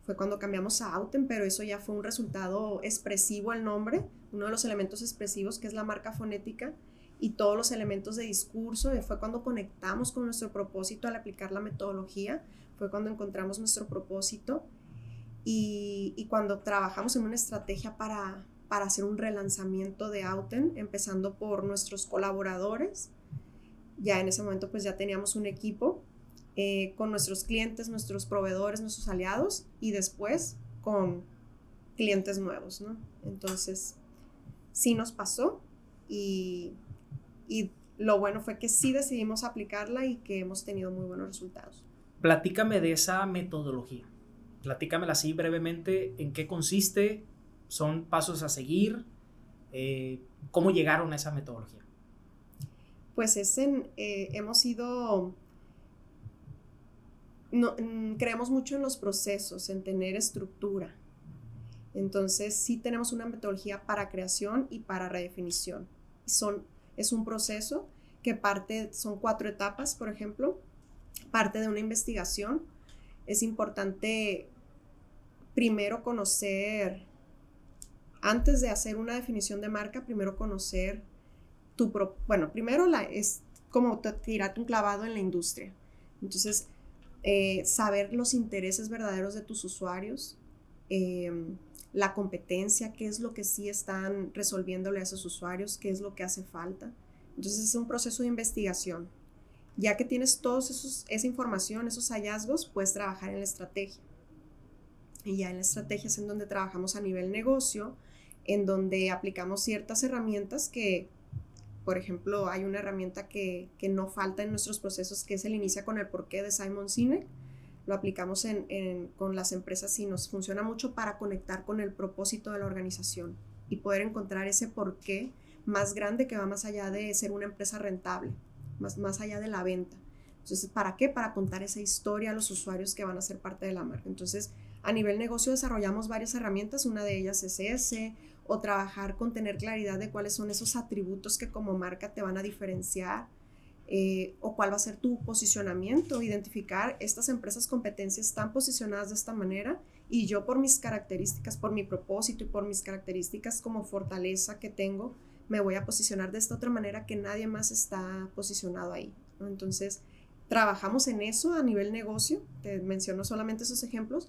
B: fue cuando cambiamos a Auten, pero eso ya fue un resultado expresivo el nombre, uno de los elementos expresivos que es la marca fonética y todos los elementos de discurso, fue cuando conectamos con nuestro propósito al aplicar la metodología, fue cuando encontramos nuestro propósito y, y cuando trabajamos en una estrategia para, para hacer un relanzamiento de Auten, empezando por nuestros colaboradores. Ya en ese momento pues ya teníamos un equipo eh, con nuestros clientes, nuestros proveedores, nuestros aliados y después con clientes nuevos, ¿no? Entonces, sí nos pasó y, y lo bueno fue que sí decidimos aplicarla y que hemos tenido muy buenos resultados.
A: Platícame de esa metodología. Platícamela así brevemente, en qué consiste, son pasos a seguir, eh, cómo llegaron a esa metodología.
B: Pues eh, hemos ido no, mm, creemos mucho en los procesos, en tener estructura. Entonces, sí tenemos una metodología para creación y para redefinición. Son, es un proceso que parte, son cuatro etapas, por ejemplo, parte de una investigación. Es importante primero conocer, antes de hacer una definición de marca, primero conocer tu, bueno, primero la, es como tirarte un clavado en la industria. Entonces, eh, saber los intereses verdaderos de tus usuarios, em, la competencia, qué es lo que sí están resolviéndole a esos usuarios, qué es lo que hace falta. Entonces es un proceso de investigación. Ya que tienes toda esa información, esos hallazgos, puedes trabajar en la estrategia. Y ya en la estrategia es en donde trabajamos a nivel negocio, en donde aplicamos ciertas herramientas que por ejemplo, hay una herramienta que, no falta en nuestros procesos, que es el inicia con el porqué de Simon Sinek. Lo aplicamos con las empresas y nos funciona mucho para conectar con el propósito de la organización y poder encontrar ese porqué más grande que va más allá de ser una empresa rentable, más, más allá de la venta. Entonces, ¿para qué? Para contar esa historia a los usuarios que van a ser parte de la marca. Entonces, a nivel negocio desarrollamos varias herramientas, una de ellas es ese, o trabajar con tener claridad de cuáles son esos atributos que como marca te van a diferenciar eh, o cuál va a ser tu posicionamiento, identificar estas empresas competencias están posicionadas de esta manera y yo por mis características, por mi propósito y por mis características como fortaleza que tengo, me voy a posicionar de esta otra manera que nadie más está posicionado ahí. Entonces, trabajamos en eso a nivel negocio, te menciono solamente esos ejemplos,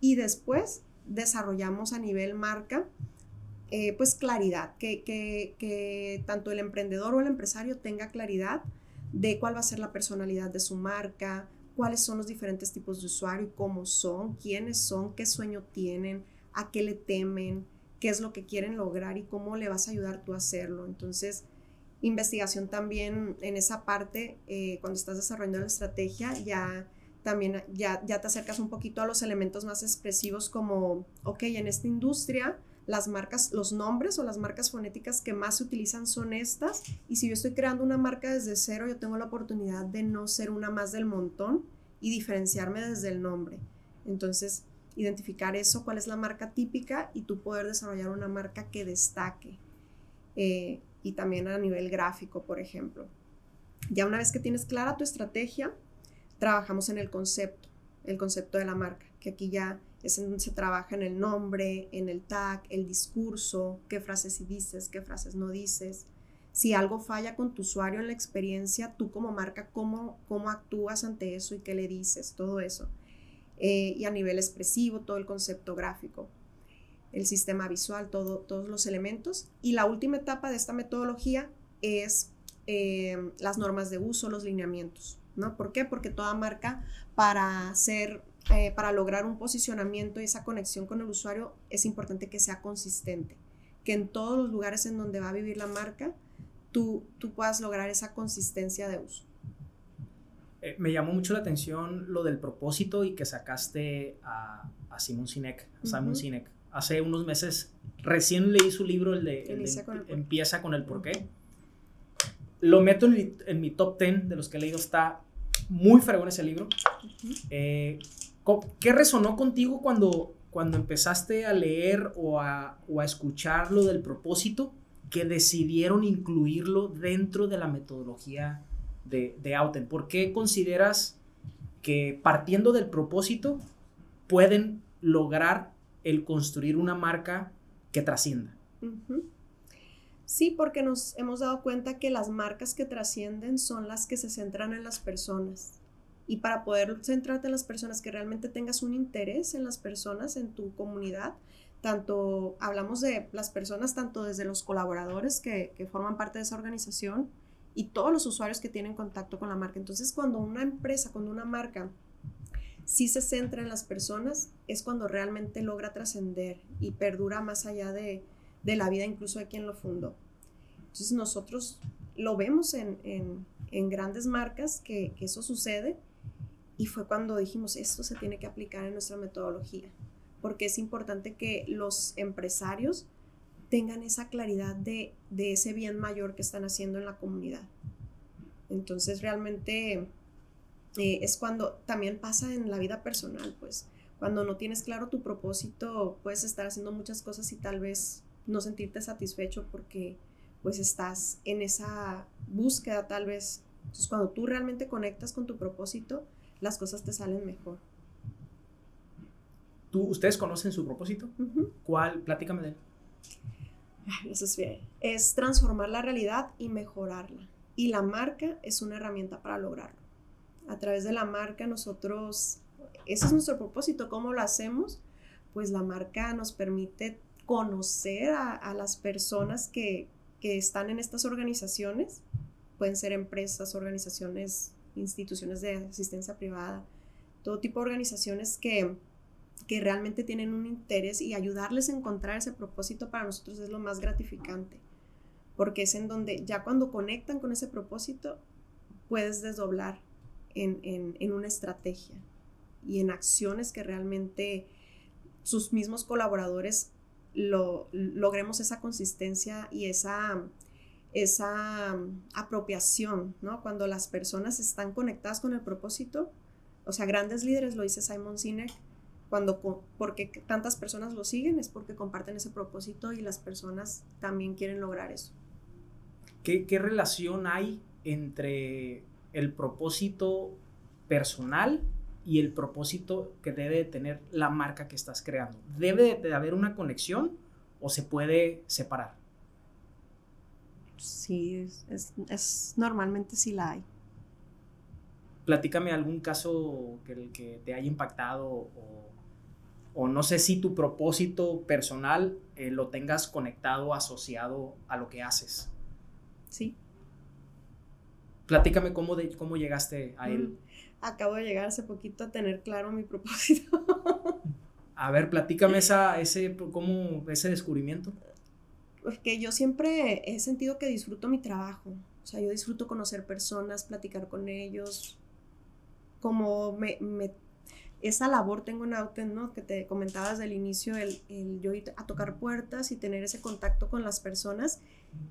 B: y después desarrollamos a nivel marca eh, pues claridad, que, que, tanto el emprendedor o el empresario tenga claridad de cuál va a ser la personalidad de su marca, cuáles son los diferentes tipos de usuario, cómo son, quiénes son, qué sueño tienen, a qué le temen, qué es lo que quieren lograr y cómo le vas a ayudar tú a hacerlo. Entonces, investigación también en esa parte, eh, cuando estás desarrollando la estrategia, ya también ya, ya te acercas un poquito a los elementos más expresivos como, ok, en esta industria, las marcas, los nombres o las marcas fonéticas que más se utilizan son estas. Y si yo estoy creando una marca desde cero, yo tengo la oportunidad de no ser una más del montón y diferenciarme desde el nombre. Entonces, identificar eso, cuál es la marca típica y tú poder desarrollar una marca que destaque. Eh, y también a nivel gráfico, por ejemplo. Ya una vez que tienes clara tu estrategia, trabajamos en el concepto, el concepto de la marca, que aquí ya se trabaja en el nombre, en el tag, el discurso, qué frases sí dices, qué frases no dices. Si algo falla con tu usuario en la experiencia, tú como marca, cómo, cómo actúas ante eso y qué le dices, todo eso. Eh, y a nivel expresivo, todo el concepto gráfico, el sistema visual, todo, todos los elementos. Y la última etapa de esta metodología es eh, las normas de uso, los lineamientos. ¿no? ¿Por qué? Porque toda marca para ser eh, para lograr un posicionamiento y esa conexión con el usuario es importante que sea consistente, que en todos los lugares en donde va a vivir la marca, tú, tú puedas lograr esa consistencia de uso.
A: Eh, me llamó mucho la atención lo del propósito y que sacaste a, a Simon Sinek, Simon Sinek. Hace unos meses recién leí su libro, el de, Empieza con el porqué. Lo meto en mi, top 10 de los que he leído, está muy fregón ese libro. ¿Qué resonó contigo cuando, cuando empezaste a leer o a, o a escuchar lo del propósito? que decidieron incluirlo dentro de la metodología de, de Auten? ¿Por qué consideras que partiendo del propósito pueden lograr el construir una marca que trascienda?
B: Sí, porque nos hemos dado cuenta que las marcas que trascienden son las que se centran en las personas. Y para poder centrarte en las personas, que realmente tengas un interés en las personas, en tu comunidad, tanto hablamos de las personas, tanto desde los colaboradores que, que forman parte de esa organización y todos los usuarios que tienen contacto con la marca. Entonces, cuando una empresa, cuando una marca sí se centra en las personas, es cuando realmente logra trascender y perdura más allá de, de la vida incluso de quien lo fundó. Entonces nosotros lo vemos en, grandes marcas que, eso sucede y fue cuando dijimos esto se tiene que aplicar en nuestra metodología porque es importante que los empresarios tengan esa claridad de, ese bien mayor que están haciendo en la comunidad. Entonces realmente eh, es cuando también pasa en la vida personal, pues cuando no tienes claro tu propósito, puedes estar haciendo muchas cosas y tal vez no sentirte satisfecho porque pues estás en esa búsqueda tal vez. Entonces cuando tú realmente conectas con tu propósito, las cosas te salen mejor.
A: ¿Tú, ¿Ustedes conocen su propósito? ¿Cuál? Platícame de él.
B: Eso es bien. Es transformar la realidad y mejorarla. Y la marca es una herramienta para lograrlo. A través de la marca nosotros, ese es nuestro propósito. ¿Cómo lo hacemos? Pues la marca nos permite conocer a, las personas que, están en estas organizaciones, pueden ser empresas, organizaciones, instituciones de asistencia privada, todo tipo de organizaciones que, que realmente tienen un interés y ayudarles a encontrar ese propósito para nosotros es lo más gratificante, porque es en donde ya cuando conectan con ese propósito, puedes desdoblar en, en una estrategia y en acciones que realmente sus mismos colaboradores lo, logremos esa consistencia y esa, esa apropiación, ¿no? Cuando las personas están conectadas con el propósito, o sea, grandes líderes, lo dice Simon Sinek, cuando, porque tantas personas lo siguen es porque comparten ese propósito y las personas también quieren lograr eso.
A: ¿Qué, relación hay entre el propósito personal y el propósito que debe tener la marca que estás creando. ¿Debe de haber una conexión o se puede separar?
B: Sí, es, normalmente sí la hay.
A: Platícame algún caso que, que te haya impactado o, no sé si tu propósito personal eh, lo tengas conectado, asociado a lo que haces.
B: Sí.
A: Platícame cómo, de, cómo llegaste a él. Mm
B: acabo de llegar hace poquito a tener claro mi [laughs] propósito.
A: a ver, platícame esa, ese, cómo, ese descubrimiento.
B: Porque yo siempre he sentido que disfruto mi trabajo. O sea, yo disfruto conocer personas, platicar con ellos. Como me, esa labor tengo en Auten. Que te comentabas del inicio, el, el yo ir a tocar puertas y tener ese contacto con las personas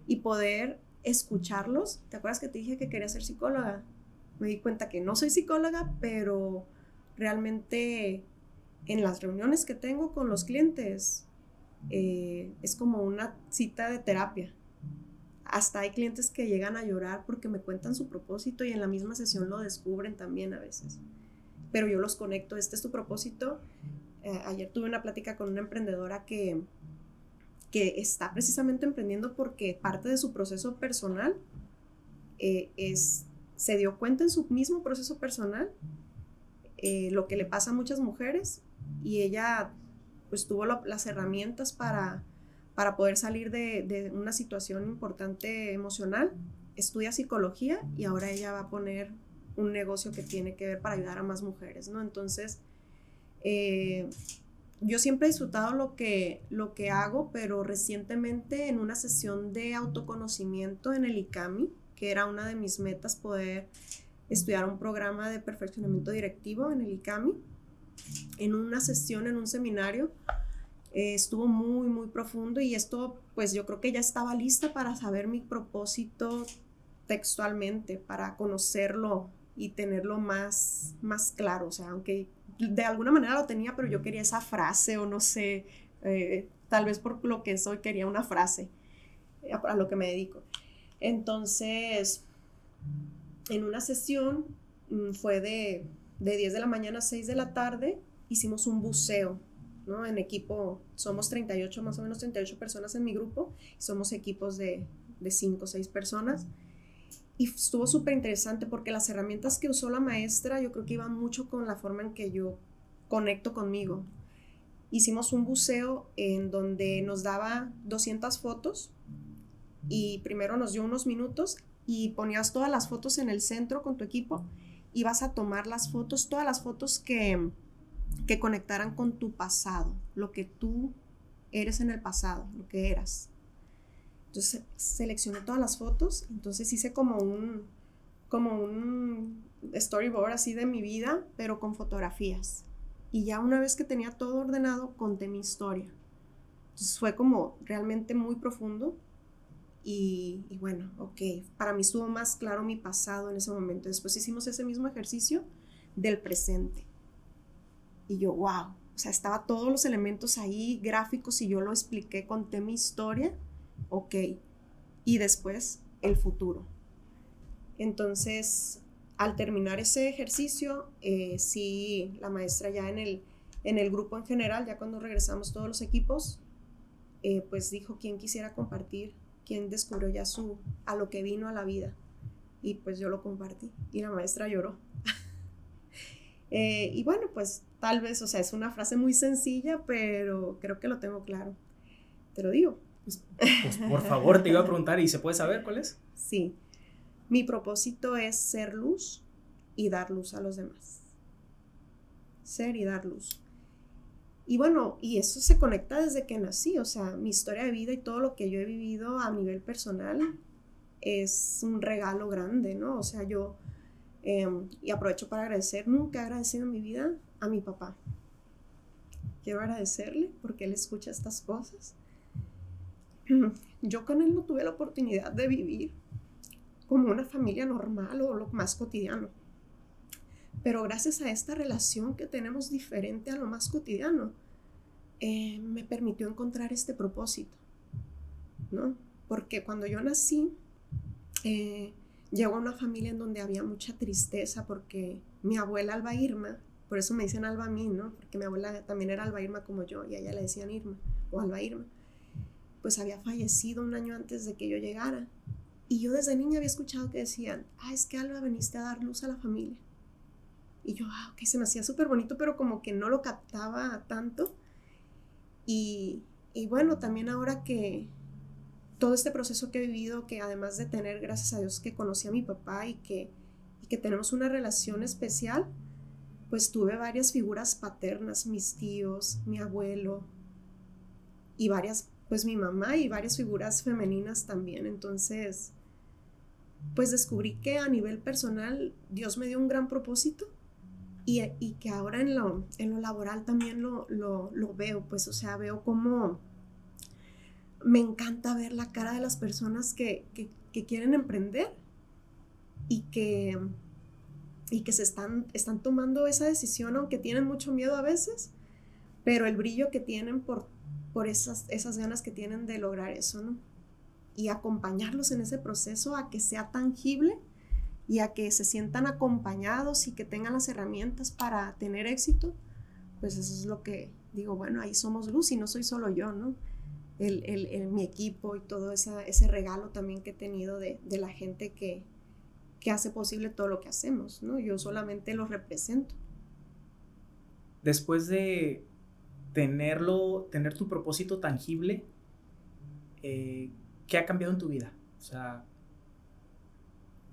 B: y poder escucharlos. ¿Te acuerdas que te dije que quería ser psicóloga? me di cuenta que no soy psicóloga, pero realmente en las reuniones que tengo con los clientes eh, es como una cita de terapia. Hasta hay clientes que llegan a llorar porque me cuentan su propósito y en la misma sesión lo descubren también a veces. Pero yo los conecto, este es tu propósito. Eh, ayer tuve una plática con una emprendedora que, que está precisamente emprendiendo porque parte de su proceso personal eh, es se dio cuenta en su mismo proceso personal lo que le pasa a muchas mujeres y ella pues tuvo las herramientas para, para poder salir de, una situación importante emocional, estudia psicología y ahora ella va a poner un negocio que tiene que ver para ayudar a más mujeres, ¿no? Entonces, eh, yo siempre he disfrutado lo que, lo que hago, pero recientemente en una sesión de autoconocimiento en el ICAMI, que era una de mis metas poder estudiar un programa de perfeccionamiento directivo en el ICAMI. En una sesión, en un seminario, eh, estuvo muy, muy profundo y esto, pues yo creo que ya estaba lista para saber mi propósito textualmente, para conocerlo y tenerlo más, más claro. O sea, aunque de alguna manera lo tenía, pero yo quería esa frase o no sé, eh, tal vez por lo que soy quería una frase. a, lo que me dedico. Entonces, en una sesión mm, fue de, de 10 de la mañana a 6 de la tarde, hicimos un buceo, ¿no? En equipo, somos 38, más o menos 38 personas en mi grupo, somos equipos de, de 5 o 6 personas. Y estuvo súper interesante porque las herramientas que usó la maestra yo creo que iban mucho con la forma en que yo conecto conmigo. Hicimos un buceo en donde nos daba 200 fotos y primero nos dio unos minutos y ponías todas las fotos en el centro con tu equipo y vas a tomar las fotos, todas las fotos que, que conectaran con tu pasado, lo que tú eres en el pasado, lo que eras. Entonces seleccioné todas las fotos, entonces hice como un, como un storyboard así de mi vida, pero con fotografías. Y ya una vez que tenía todo ordenado, conté mi historia. Entonces fue como realmente muy profundo. Y, bueno, ok, para mí estuvo más claro mi pasado en ese momento. Después hicimos ese mismo ejercicio del presente. Y yo, wow, o sea, estaba todos los elementos ahí, gráficos, y yo lo expliqué, conté mi historia ok, y después el futuro. Entonces, al terminar ese ejercicio, eh, sí, la maestra ya en el, en el grupo en general, ya cuando regresamos todos los equipos, eh, pues dijo quién quisiera compartir, quién descubrió ya su, a lo que vino a la vida. Y pues yo lo compartí y la maestra lloró. [laughs] Eh, y bueno, pues tal vez, o sea, es una frase muy sencilla, pero creo que lo tengo claro. Te lo digo,
A: pues por favor, te iba a preguntar, ¿y se puede saber cuál es?
B: Sí. Mi propósito es ser luz y dar luz a los demás. Ser y dar luz. Y bueno, y eso se conecta desde que nací, o sea, mi historia de vida y todo lo que yo he vivido a nivel personal es un regalo grande, ¿no? O sea, yo, em, y aprovecho para agradecer, nunca he agradecido en mi vida a mi papá. Quiero agradecerle porque él escucha estas cosas yo con él no tuve la oportunidad de vivir como una familia normal o lo más cotidiano. Pero gracias a esta relación que tenemos diferente a lo más cotidiano, eh, me permitió encontrar este propósito, ¿no? Porque cuando yo nací, eh, llegó a una familia en donde había mucha tristeza porque mi abuela Alba Irma, por eso me dicen Alba a mí, ¿no? Porque mi abuela también era Alba Irma como yo y a ella le decían Irma o Alba Irma pues había fallecido un año antes de que yo llegara. Y yo desde niña había escuchado que decían, ah, es que Alba veniste a dar luz a la familia. Y yo, ah, ok, se me hacía súper bonito, pero como que no lo captaba tanto. Y, y bueno, también ahora que todo este proceso que he vivido, que además de tener, gracias a Dios, que conocí a mi papá y que, y que tenemos una relación especial, pues tuve varias figuras paternas, mis tíos, mi abuelo y varias pues mi mamá y varias figuras femeninas también. Entonces, pues descubrí que a nivel personal Dios me dio un gran propósito y, que ahora en lo, en lo laboral también lo, veo, pues o sea, veo como me encanta ver la cara de las personas que, quieren emprender y que, y que se están, están tomando esa decisión, aunque tienen mucho miedo a veces, pero el brillo que tienen por por esas, esas ganas que tienen de lograr eso, ¿no? Y acompañarlos en ese proceso a que sea tangible y a que se sientan acompañados y que tengan las herramientas para tener éxito, pues eso es lo que digo, bueno, ahí somos luz y no soy solo yo, ¿no? El, el, mi equipo y todo ese regalo también que he tenido de, de la gente que, que hace posible todo lo que hacemos, ¿no? Yo solamente lo represento.
A: Después de tenerlo, tener tu propósito tangible, eh, ¿qué ha cambiado en tu vida? O sea,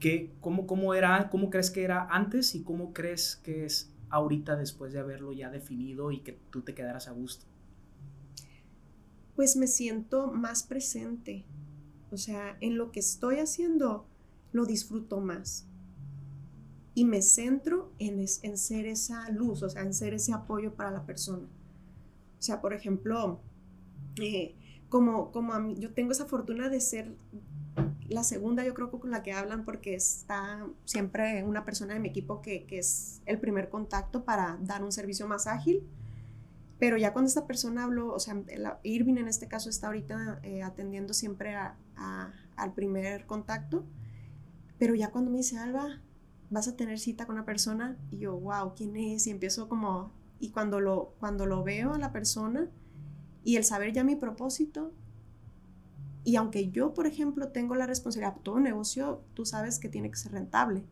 A: ¿qué, cómo, cómo, era, ¿cómo crees que era antes y cómo crees que es ahorita después de haberlo ya definido y que tú te quedaras a gusto?
B: Pues me siento más presente. O sea, en lo que estoy haciendo, lo disfruto más. Y me centro en, en ser esa luz, o sea, en ser ese apoyo para la persona. O sea, por ejemplo, eh, como, como yo tengo esa fortuna de ser la segunda, yo creo, con la que hablan, porque está siempre una persona de mi equipo que, que, es el primer contacto para dar un servicio más ágil. Pero ya cuando esta persona habló, o sea, Irving en este caso está ahorita eh, atendiendo siempre al primer contacto, pero ya cuando me dice, Alba, vas a tener cita con una persona, y yo, wow, ¿quién es? Y empiezo como, y cuando lo, cuando lo veo a la persona, y el saber ya mi propósito, y aunque yo, por ejemplo, tengo la responsabilidad, todo negocio, tú sabes que tiene que ser rentable.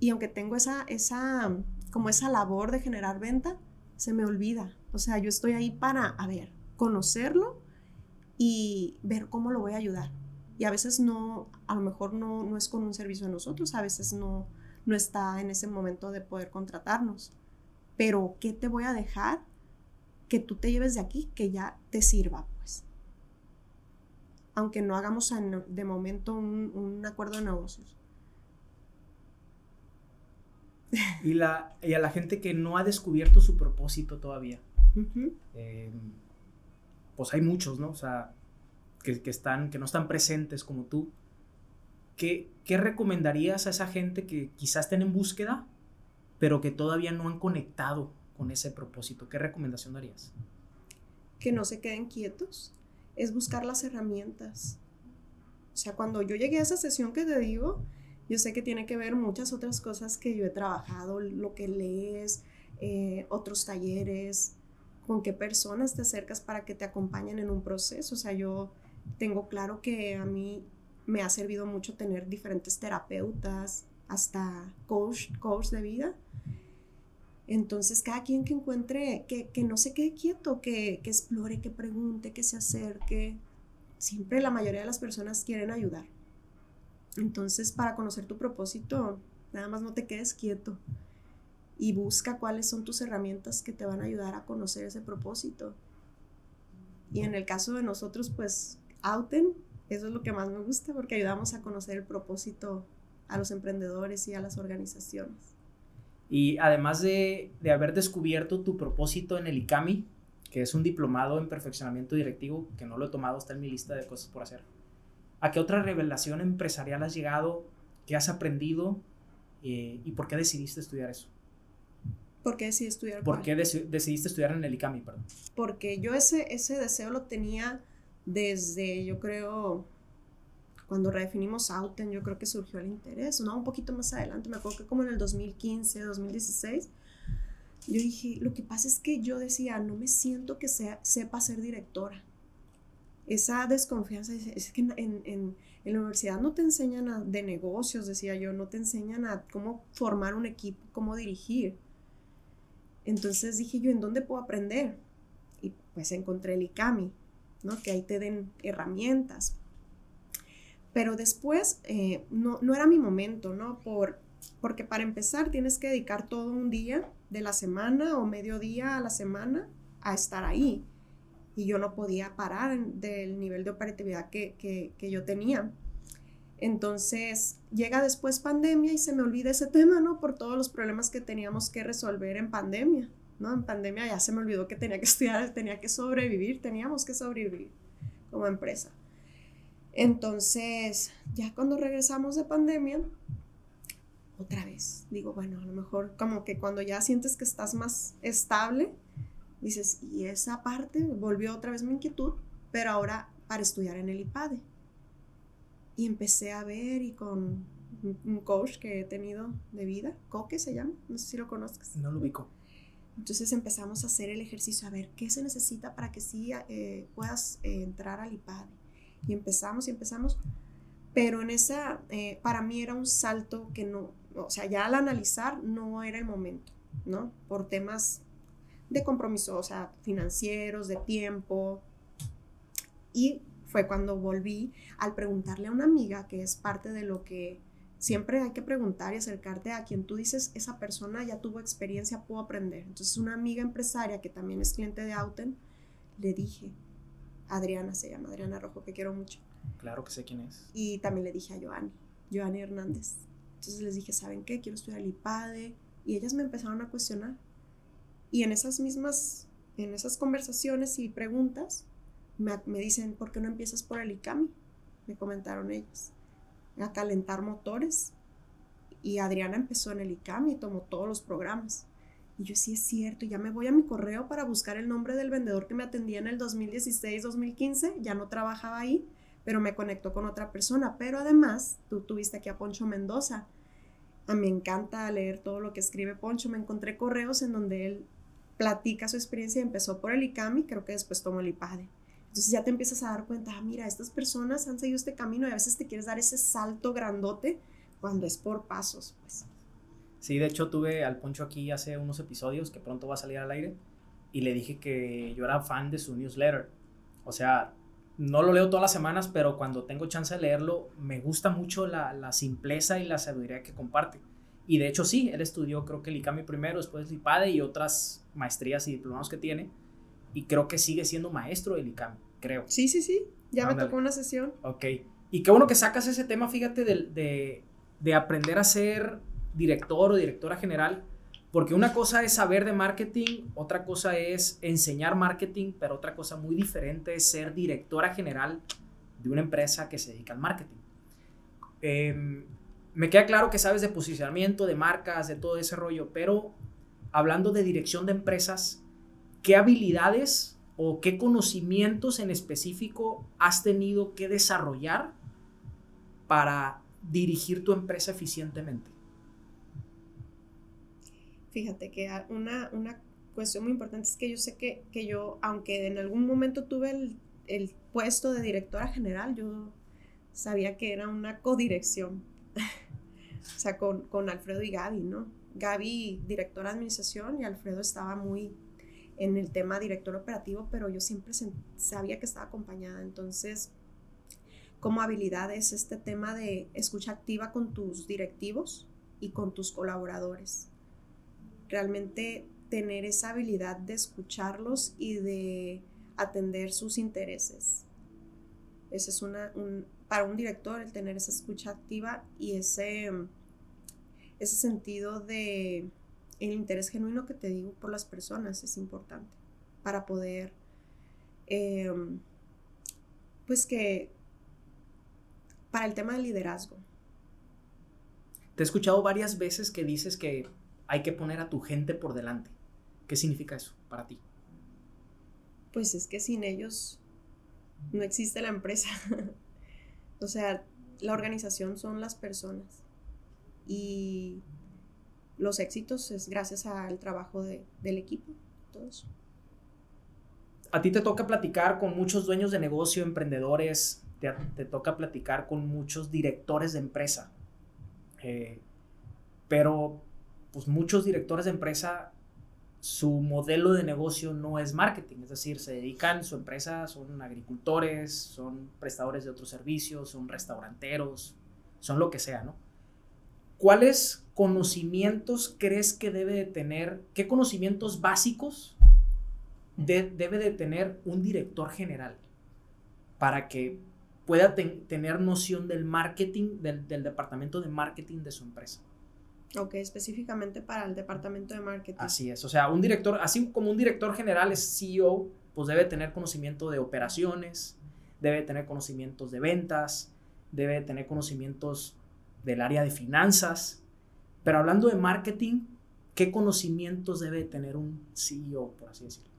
B: Y aunque tengo esa, esa, como esa labor de generar venta, se me olvida. O sea, yo estoy ahí para, a ver, conocerlo y ver cómo lo voy a ayudar. Y a veces no, a lo mejor no, no es con un servicio de nosotros, a veces no, no está en ese momento de poder contratarnos. Pero, ¿qué te voy a dejar que tú te lleves de aquí que ya te sirva? Aunque no hagamos de momento un, un acuerdo de negocios.
A: y, la, y a la gente que no ha descubierto su propósito todavía. Eh, pues hay muchos, ¿no? O sea, que, que, están, que no están presentes como tú. ¿Qué, ¿Qué recomendarías a esa gente que quizás estén en búsqueda, pero que todavía no han conectado con ese propósito? ¿Qué recomendación darías?
B: Que no se queden quietos, es buscar las herramientas. O sea, cuando yo llegué a esa sesión que te digo, yo sé que tiene que ver muchas otras cosas que yo he trabajado, lo que lees, eh, otros talleres, con qué personas te acercas para que te acompañen en un proceso. O sea, yo tengo claro que a mí me ha servido mucho tener diferentes terapeutas, hasta coach, coach de vida. Entonces, cada quien que encuentre, que, no se quede quieto, que, que explore, que pregunte, que se acerque. Siempre la mayoría de las personas quieren ayudar. Entonces, para conocer tu propósito, nada más no te quedes quieto y busca cuáles son tus herramientas que te van a ayudar a conocer ese propósito. Y en el caso de nosotros, pues, Outen, eso es lo que más me gusta porque ayudamos a conocer el propósito a los emprendedores y a las organizaciones.
A: Y además de, de haber descubierto tu propósito en el ICAMI, que es un diplomado en perfeccionamiento directivo, que no lo he tomado, está en mi lista de cosas por hacer ¿A qué otra revelación empresarial has llegado? ¿Qué has aprendido? Eh, ¿Y por qué decidiste estudiar eso?
B: ¿Por qué decidiste estudiar?
A: ¿Por qué decidiste estudiar en el ICAMI, perdón?
B: Porque yo ese, ese deseo lo tenía desde, yo creo, cuando redefinimos Auten, yo creo que surgió el interés, ¿no? Un poquito más adelante, me acuerdo que como en el 2015, 2016, yo dije, lo que pasa es que yo decía, no me siento que sea, sepa ser directora esa desconfianza, es que en, la universidad no te enseñan de negocios, decía yo, no te enseñan a cómo formar un equipo, cómo dirigir. Entonces dije yo, ¿en dónde puedo aprender? Y pues encontré el ICAMI, ¿no? Que ahí te den herramientas. Pero después eh, no, no, era mi momento, ¿no? Por, porque para empezar tienes que dedicar todo un día de la semana o medio día a la semana a estar ahí y yo no podía parar del nivel de operatividad que, yo tenía. Entonces llega después pandemia y se me olvida ese tema, ¿no? Por todos los problemas que teníamos que resolver en pandemia, ¿no? En pandemia ya se me olvidó que tenía que estudiar, tenía que sobrevivir, teníamos que sobrevivir como empresa. Entonces, ya cuando regresamos de pandemia, otra vez, digo, bueno, a lo mejor como que cuando ya sientes que estás más estable, Dices, y esa parte volvió otra vez mi inquietud, pero ahora para estudiar en el IPADE. Y empecé a ver y con un coach que he tenido de vida, Coque se llama, no sé si lo conozcas.
A: No lo ubico.
B: Entonces empezamos a hacer el ejercicio, a ver qué se necesita para que sí eh, puedas eh, entrar al IPADE. Y empezamos y empezamos, pero en esa, eh, para mí era un salto que no, o sea, ya al analizar no era el momento, ¿no? Por temas de compromiso, o sea, financieros, de tiempo. Y fue cuando volví al preguntarle a una amiga, que es parte de lo que siempre hay que preguntar y acercarte a quien tú dices, esa persona ya tuvo experiencia, puedo aprender. Entonces, una amiga empresaria que también es cliente de Auten, le dije, Adriana se llama, Adriana Rojo, que quiero mucho.
A: Claro que sé quién es.
B: Y también le dije a Joanny, Joanny Hernández. Entonces les dije, ¿saben qué? Quiero estudiar el IPADE. Y ellas me empezaron a cuestionar. Y en esas mismas, en esas conversaciones y preguntas, me, dicen, ¿por qué no empiezas por el ICAMI? Me comentaron ellos. A calentar motores. Y Adriana empezó en el ICAMI y tomó todos los programas. Y yo sí es cierto, ya me voy a mi correo para buscar el nombre del vendedor que me atendía en el 2016-2015, ya no trabajaba ahí, pero me conectó con otra persona. Pero además, tú tuviste aquí a Poncho Mendoza. A mí me encanta leer todo lo que escribe Poncho. Me encontré correos en donde él platica su experiencia empezó por el ICAMI, creo que después tomó el IPADE. Entonces ya te empiezas a dar cuenta, ah, mira, estas personas han seguido este camino y a veces te quieres dar ese salto grandote cuando es por pasos, pues.
A: Sí, de hecho tuve al Poncho aquí hace unos episodios que pronto va a salir al aire y le dije que yo era fan de su newsletter. O sea, no lo leo todas las semanas, pero cuando tengo chance de leerlo, me gusta mucho la, la simpleza y la sabiduría que comparte. Y de hecho sí, él estudió creo que el ICAMI primero, después el IPADE y otras maestrías y diplomados que tiene. Y creo que sigue siendo maestro del ICAMI, creo.
B: Sí, sí, sí. Ya me tocó una sesión.
A: Ok. Y qué bueno que sacas ese tema, fíjate, de, de, de aprender a ser director o directora general, porque una cosa es saber de marketing, otra cosa es enseñar marketing, pero otra cosa muy diferente es ser directora general de una empresa que se dedica al marketing. Em, me queda claro que sabes de posicionamiento, de marcas, de todo ese rollo, pero hablando de dirección de empresas, ¿qué habilidades o qué conocimientos en específico has tenido que desarrollar para dirigir tu empresa eficientemente?
B: Fíjate que una, una cuestión muy importante es que yo sé que, que yo, aunque en algún momento tuve el, el, puesto de directora general, yo sabía que era una codirección. [laughs] o sea, con, con, Alfredo y Gaby, ¿no? Gaby, directora de administración, y Alfredo estaba muy en el tema director operativo, pero yo siempre sabía que estaba acompañada. Entonces, como habilidad es este tema de escucha activa con tus directivos y con tus colaboradores realmente tener esa habilidad de escucharlos y de atender sus intereses. Ese es una, un, para un director el tener esa escucha activa y ese, ese sentido de el interés genuino que te digo por las personas es importante para poder, em, pues que, para el tema del liderazgo.
A: Te he escuchado varias veces que dices que hay que poner a tu gente por delante. ¿Qué significa eso para ti?
B: Pues es que sin ellos no existe la empresa. [laughs] o sea, la organización son las personas. Y los éxitos es gracias al trabajo del equipo, todos.
A: A ti te toca platicar con muchos dueños de negocio, emprendedores, te, toca platicar con muchos directores de empresa. Eh, pero pues muchos directores de empresa, su modelo de negocio no es marketing, es decir, se dedican, su empresa son agricultores, son prestadores de otros servicios, son restauranteros, son lo que sea, ¿no? ¿Cuáles conocimientos crees que debe de tener, qué conocimientos básicos debe de tener un director general para que pueda tener noción del marketing, del departamento de marketing de su empresa?
B: Ok, específicamente para el departamento de marketing.
A: Así es, o sea, un director, así como un director general es CEO, pues debe tener conocimiento de operaciones, debe tener conocimientos de ventas, debe tener conocimientos del área de finanzas. Pero hablando de marketing, ¿qué conocimientos debe tener un CEO, por así decirlo?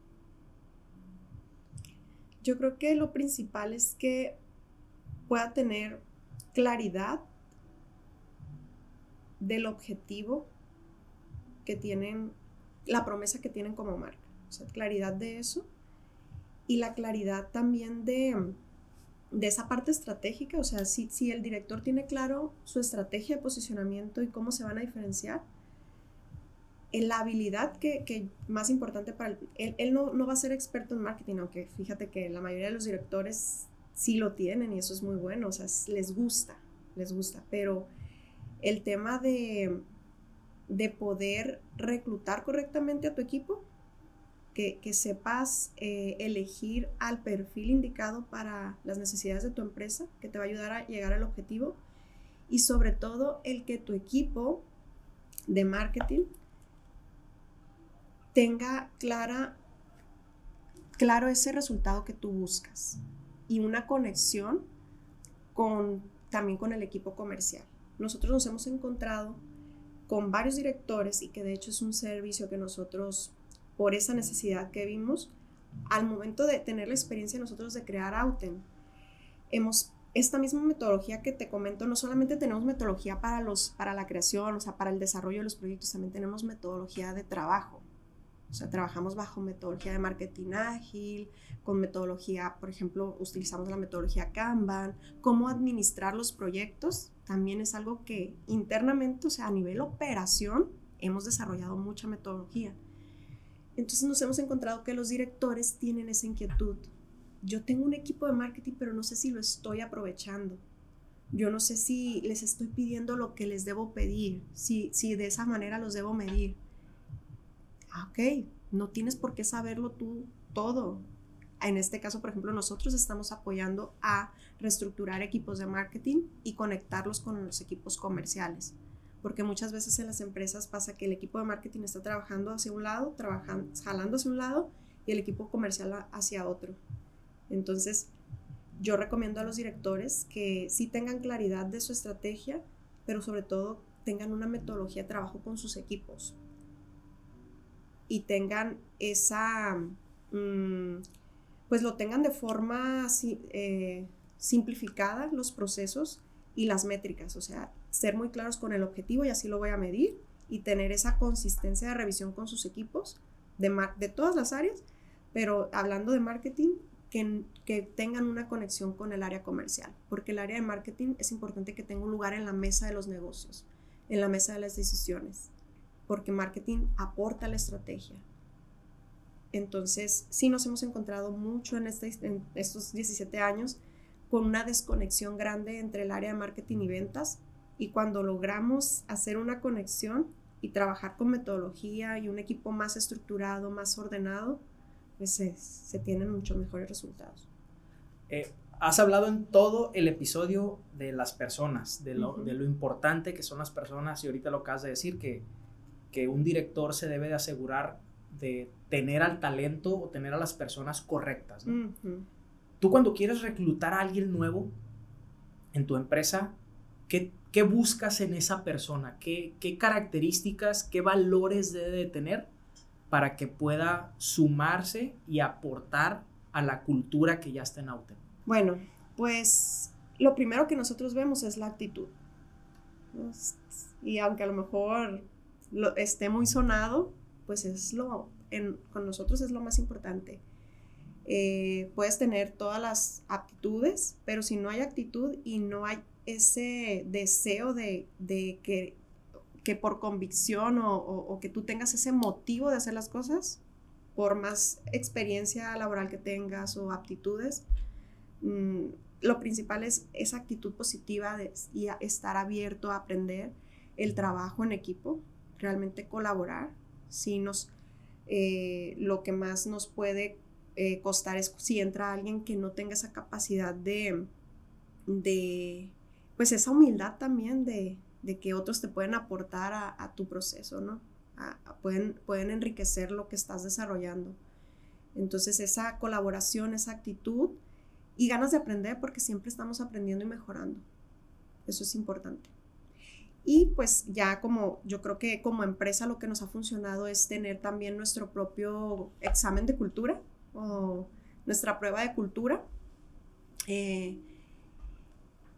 B: Yo creo que lo principal es que pueda tener claridad del objetivo que tienen, la promesa que tienen como marca. O sea, claridad de eso y la claridad también de, de esa parte estratégica. O sea, si, si el director tiene claro su estrategia de posicionamiento y cómo se van a diferenciar, en la habilidad que, que, más importante para él, él, no, no, va a ser experto en marketing, aunque fíjate que la mayoría de los directores sí lo tienen y eso es muy bueno, o sea, les gusta, les gusta, pero el tema de, de poder reclutar correctamente a tu equipo, que, sepas eh, elegir al perfil indicado para las necesidades de tu empresa, que te va a ayudar a llegar al objetivo, y sobre todo el que tu equipo de marketing tenga clara, claro ese resultado que tú buscas y una conexión con, también con el equipo comercial nosotros nos hemos encontrado con varios directores y que de hecho es un servicio que nosotros, por esa necesidad que vimos, al momento de tener la experiencia nosotros de crear Auten, hemos esta misma metodología que te comento, no solamente tenemos metodología para, los, para la creación, o sea, para el desarrollo de los proyectos, también tenemos metodología de trabajo. O sea, trabajamos bajo metodología de marketing ágil, con metodología, por ejemplo, utilizamos la metodología Kanban, cómo administrar los proyectos, también es algo que internamente, o sea, a nivel operación, hemos desarrollado mucha metodología. Entonces nos hemos encontrado que los directores tienen esa inquietud yo tengo un equipo de marketing, pero no sé si lo estoy aprovechando. Yo no sé si les estoy pidiendo lo que les debo pedir, si, si de esa manera los debo medir. Ah, ok, no tienes por qué saberlo tú todo. En este caso, por ejemplo, nosotros estamos apoyando a reestructurar equipos de marketing y conectarlos con los equipos comerciales. Porque muchas veces en las empresas pasa que el equipo de marketing está trabajando hacia un lado, trabajando, jalando hacia un lado y el equipo comercial hacia otro. Entonces, yo recomiendo a los directores que sí tengan claridad de su estrategia, pero sobre todo tengan una metodología de trabajo con sus equipos y tengan esa, mm, pues lo tengan de forma eh, simplificada los procesos y las métricas, o sea, ser muy claros con el objetivo y así lo voy a medir y tener esa consistencia de revisión con sus equipos de, de todas las áreas, pero hablando de marketing, que, tengan una conexión con el área comercial, porque el área de marketing es importante que tenga un lugar en la mesa de los negocios, en la mesa de las decisiones, porque marketing aporta la estrategia. Entonces, sí nos hemos encontrado mucho en, este, en estos 17 años con una desconexión grande entre el área de marketing y ventas, y cuando logramos hacer una conexión y trabajar con metodología y un equipo más estructurado, más ordenado, pues se, tienen mucho mejores resultados.
A: Eh, has hablado en todo el episodio de las personas, de lo, de lo, importante que son las personas y ahorita lo acabas de decir, que, que un director se debe de asegurar de tener al talento o tener a las personas correctas. Tú cuando quieres reclutar a alguien nuevo en tu empresa, ¿qué, qué buscas en esa persona? ¿Qué, ¿Qué, características, qué valores debe de tener para que pueda sumarse y aportar a la cultura que ya está en Auten?
B: Bueno, pues lo primero que nosotros vemos es la actitud. Y aunque a lo mejor esté muy sonado, pues es lo, con nosotros es lo más importante. Eh, puedes tener todas las aptitudes, pero si no hay actitud y no hay ese deseo de, que que por convicción o, que tú tengas ese motivo de hacer las cosas, por más experiencia laboral que tengas o aptitudes, mm, lo principal es esa actitud positiva y estar abierto a aprender el trabajo en equipo, realmente colaborar. Si nos, eh, lo que más nos puede eh, costar es si entra alguien que no tenga esa capacidad de, de pues esa humildad también de, de que otros te pueden aportar a, tu proceso, ¿no? pueden, pueden enriquecer lo que estás desarrollando. Entonces esa colaboración, esa actitud y ganas de aprender porque siempre estamos aprendiendo y mejorando. Eso es importante. Y pues ya como yo creo que como empresa lo que nos ha funcionado es tener también nuestro propio examen de cultura o nuestra prueba de cultura eh,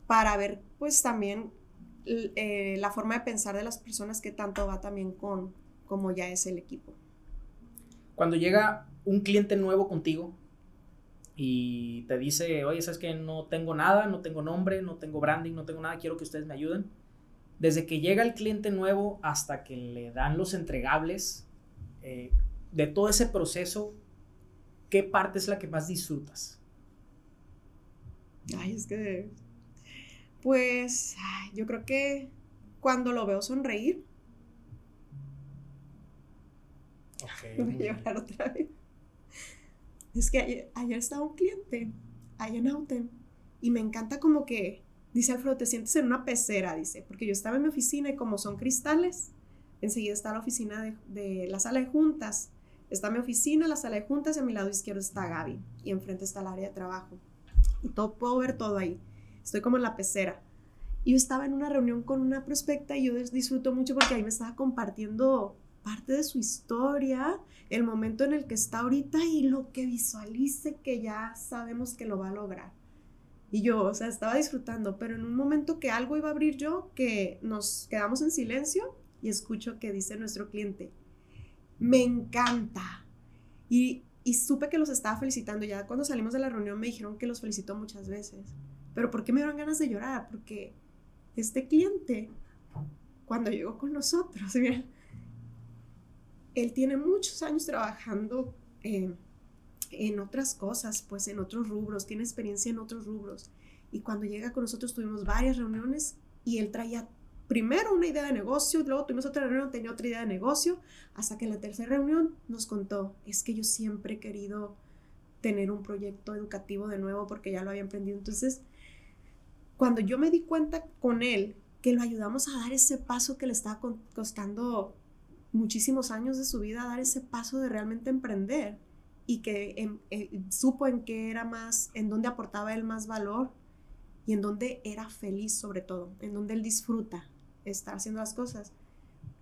B: para ver pues también eh, la forma de pensar de las personas que tanto va también con cómo ya es el equipo.
A: Cuando llega un cliente nuevo contigo y te dice, oye, sabes que no tengo nada, no tengo nombre, no tengo branding, no tengo nada, quiero que ustedes me ayuden. Desde que llega el cliente nuevo hasta que le dan los entregables, eh, de todo ese proceso, ¿qué parte es la que más disfrutas?
B: Ay, es que pues yo creo que cuando lo veo sonreír, voy a llorar otra vez. Es que ayer, estaba un cliente allá en Auten y me encanta como que, dice Alfredo, te sientes en una pecera, dice, porque yo estaba en mi oficina y como son cristales, enseguida está la oficina de, de la sala de juntas. Está mi oficina, la sala de juntas y a mi lado izquierdo está Gaby y enfrente está el área de trabajo. Y todo, puedo ver todo ahí estoy como en la pecera. Y yo estaba en una reunión con una prospecta y yo disfruto mucho porque ahí me estaba compartiendo parte de su historia, el momento en el que está ahorita y lo que visualice que ya sabemos que lo va a lograr. Y yo, o sea, estaba disfrutando, pero en un momento que algo iba a abrir yo, que nos quedamos en silencio y escucho que dice nuestro cliente, me encanta. Y, y supe que los estaba felicitando. Ya cuando salimos de la reunión me dijeron que los felicitó muchas veces. Pero ¿por qué me dieron ganas de llorar? Porque este cliente, cuando llegó con nosotros, [laughs] él tiene muchos años trabajando eh, en otras cosas, pues en otros rubros, tiene experiencia en otros rubros. Y cuando llega con nosotros tuvimos varias reuniones y él traía primero una idea de negocio, luego tuvimos otra reunión, tenía otra idea de negocio, hasta que en la tercera reunión nos contó, es que yo siempre he querido tener un proyecto educativo de nuevo porque ya lo había emprendido. Entonces, cuando yo me di cuenta con él que lo ayudamos a dar ese paso que le estaba costando muchísimos años de su vida, dar ese paso de realmente emprender y que eh, supo en qué era más, en dónde aportaba él más valor y en dónde era feliz sobre todo, en dónde él disfruta estar haciendo las cosas.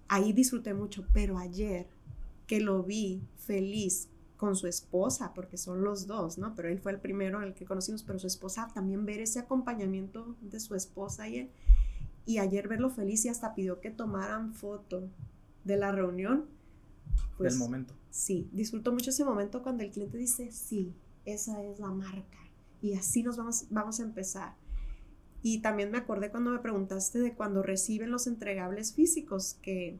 B: Ahí disfruté mucho, pero ayer que lo vi feliz con su esposa, porque son los dos, ¿no? Pero él fue el primero el que conocimos, pero su esposa también ver ese acompañamiento de su esposa y él. Y ayer verlo feliz y hasta pidió que tomaran foto de la reunión.
A: Pues, Del momento.
B: Sí, disfruto mucho ese momento cuando el cliente dice, sí, esa es la marca. Y así nos vamos, vamos a empezar. Y también me acordé cuando me preguntaste de cuando reciben los entregables físicos, que,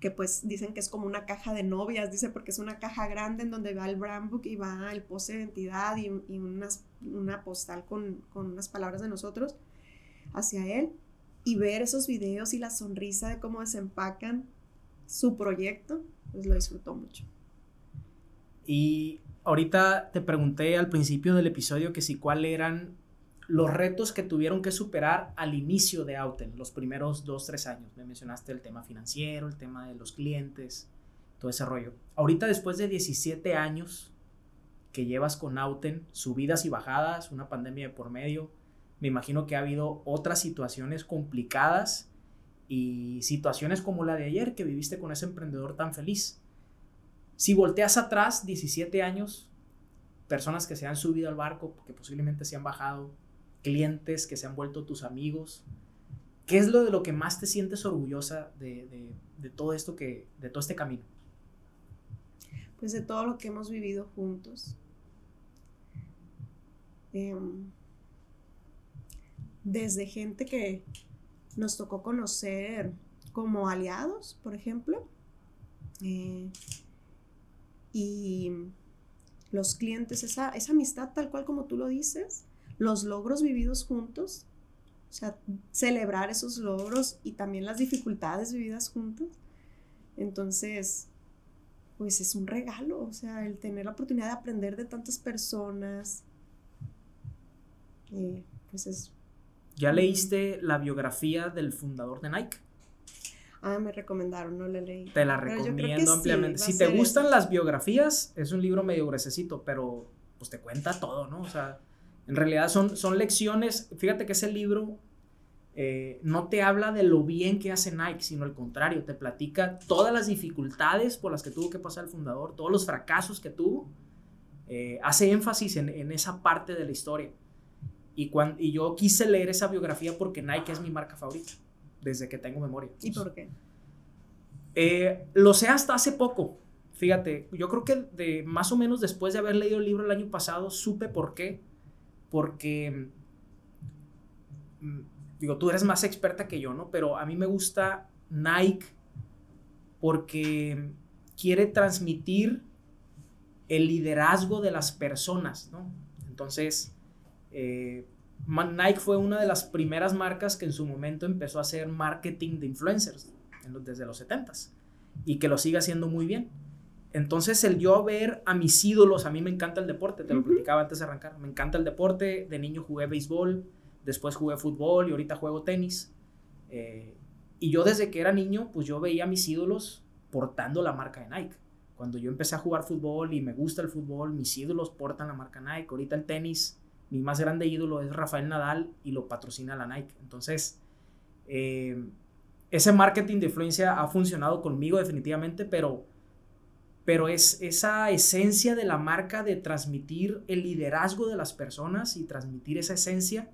B: que pues dicen que es como una caja de novias, dice porque es una caja grande en donde va el brand book y va el pose de identidad y, y unas, una postal con, con unas palabras de nosotros hacia él. Y ver esos videos y la sonrisa de cómo desempacan su proyecto, pues lo disfrutó mucho.
A: Y ahorita te pregunté al principio del episodio que si cuál eran los retos que tuvieron que superar al inicio de Auten, los primeros dos, tres años. Me mencionaste el tema financiero, el tema de los clientes, todo ese rollo. Ahorita, después de 17 años que llevas con Auten, subidas y bajadas, una pandemia de por medio, me imagino que ha habido otras situaciones complicadas y situaciones como la de ayer que viviste con ese emprendedor tan feliz. Si volteas atrás, 17 años, personas que se han subido al barco, que posiblemente se han bajado, clientes que se han vuelto tus amigos? ¿Qué es lo de lo que más te sientes orgullosa de, todo esto que, de todo este camino?
B: Pues de todo lo que hemos vivido juntos. Em, desde gente que nos tocó conocer como aliados, por ejemplo, eh, y los clientes, esa, esa amistad tal cual como tú lo dices, los logros vividos juntos, o sea, celebrar esos logros y también las dificultades vividas juntos. Entonces, pues es un regalo, o sea, el tener la oportunidad de aprender de tantas personas, eh, pues es...
A: ¿Ya leíste la biografía del fundador de Nike?
B: Ah, me recomendaron, no la leí.
A: Te la recomiendo ampliamente. si te gustan las biografías, es un libro medio gruesecito, pero pues te cuenta todo, ¿no? O sea, en realidad son, son lecciones, fíjate que ese libro eh, no te habla de lo bien que hace Nike, sino al contrario, te platica todas las dificultades por las que tuvo que pasar el fundador, todos los fracasos que tuvo, eh, hace énfasis en, esa parte de la historia. Y, cuando, y yo quise leer esa biografía porque Nike es mi marca favorita, desde que tengo memoria.
B: ¿Y por qué?
A: Eh, lo sé hasta hace poco. Fíjate, yo creo que de más o menos después de haber leído el libro el año pasado, supe por qué porque, mm, digo, tú eres más experta que yo, ¿no? Pero a mí me gusta Nike porque quiere transmitir el liderazgo de las personas, ¿no? Entonces, eh, Nike fue una de las primeras marcas que en su momento empezó a hacer marketing de influencers desde los 70s y que lo sigue haciendo muy bien. Entonces, el yo ver a mis ídolos, a mí me encanta el deporte, te lo platicaba antes de arrancar, me encanta el deporte, de niño jugué béisbol, después jugué fútbol y ahorita juego tenis. Eh, y yo desde que era niño, pues yo veía a mis ídolos portando la marca de Nike. Cuando yo empecé a jugar fútbol y me gusta el fútbol, mis ídolos portan la marca Nike. Ahorita el tenis, mi más grande ídolo es Rafael Nadal y lo patrocina la Nike. Entonces, eh, ese marketing de influencia ha funcionado conmigo definitivamente, pero, pero es esa esencia de la marca de transmitir el liderazgo de las personas y transmitir esa esencia,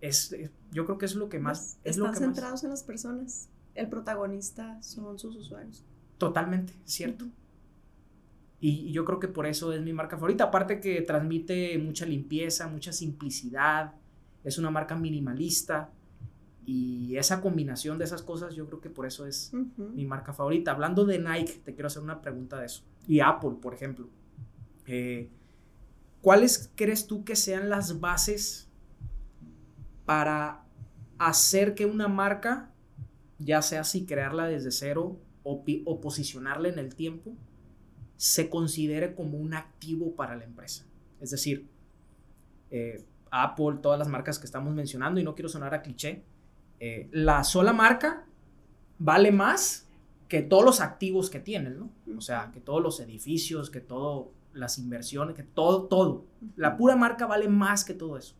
A: es, yo creo que es lo que más...
B: Es
A: Están
B: centrados en las personas. El protagonista son sus usuarios.
A: Totalmente, cierto. Y yo creo que por eso es mi marca favorita. Aparte que transmite mucha limpieza, mucha simplicidad. Es una marca minimalista. Y esa combinación de esas cosas, yo creo que por eso es mi marca favorita. Hablando de Nike, te quiero hacer una pregunta de eso. Y Apple, por ejemplo. Eh, ¿Cuáles crees tú que sean las bases para hacer que una marca, ya sea si crearla desde cero o, o posicionarla en el tiempo, se considere como un activo para la empresa. Es decir, eh, Apple, todas las marcas que estamos mencionando, y no quiero sonar a cliché, eh, la sola marca vale más que todos los activos que tienen, ¿no? O sea, que todos los edificios, que todas las inversiones, que todo, todo. La pura marca vale más que todo eso.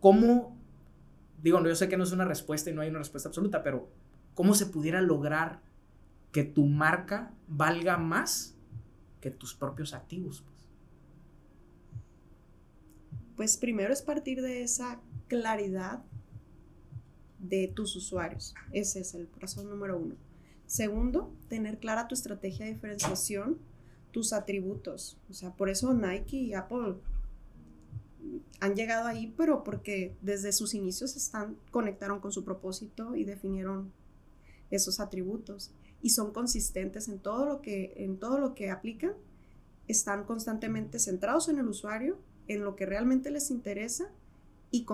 A: ¿Cómo, digo, yo sé que no es una respuesta y no hay una respuesta absoluta, pero ¿cómo se pudiera lograr que tu marca valga más que tus propios activos. Pues.
B: pues primero es partir de esa claridad de tus usuarios. Ese es el paso número uno. Segundo, tener clara tu estrategia de diferenciación, tus atributos. O sea, por eso Nike y Apple han llegado ahí, pero porque desde sus inicios están, conectaron con su propósito y definieron esos atributos y son consistentes en todo lo que, en todo lo que aplican, están constantemente centrados en el usuario, en lo que realmente les interesa y,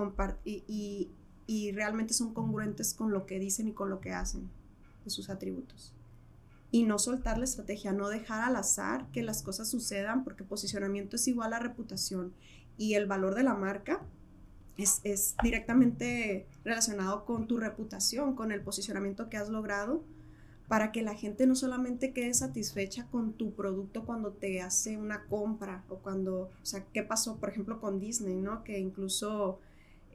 B: y, y, realmente son congruentes con lo que dicen y con lo que hacen de sus atributos. Y no soltar la estrategia, no dejar al azar que las cosas sucedan, porque posicionamiento es igual a reputación y el valor de la marca es, es, directamente relacionado con tu reputación, con el posicionamiento que has logrado para que la gente no solamente quede satisfecha con tu producto cuando te hace una compra o cuando, o sea, ¿qué pasó, por ejemplo, con Disney, ¿no? Que incluso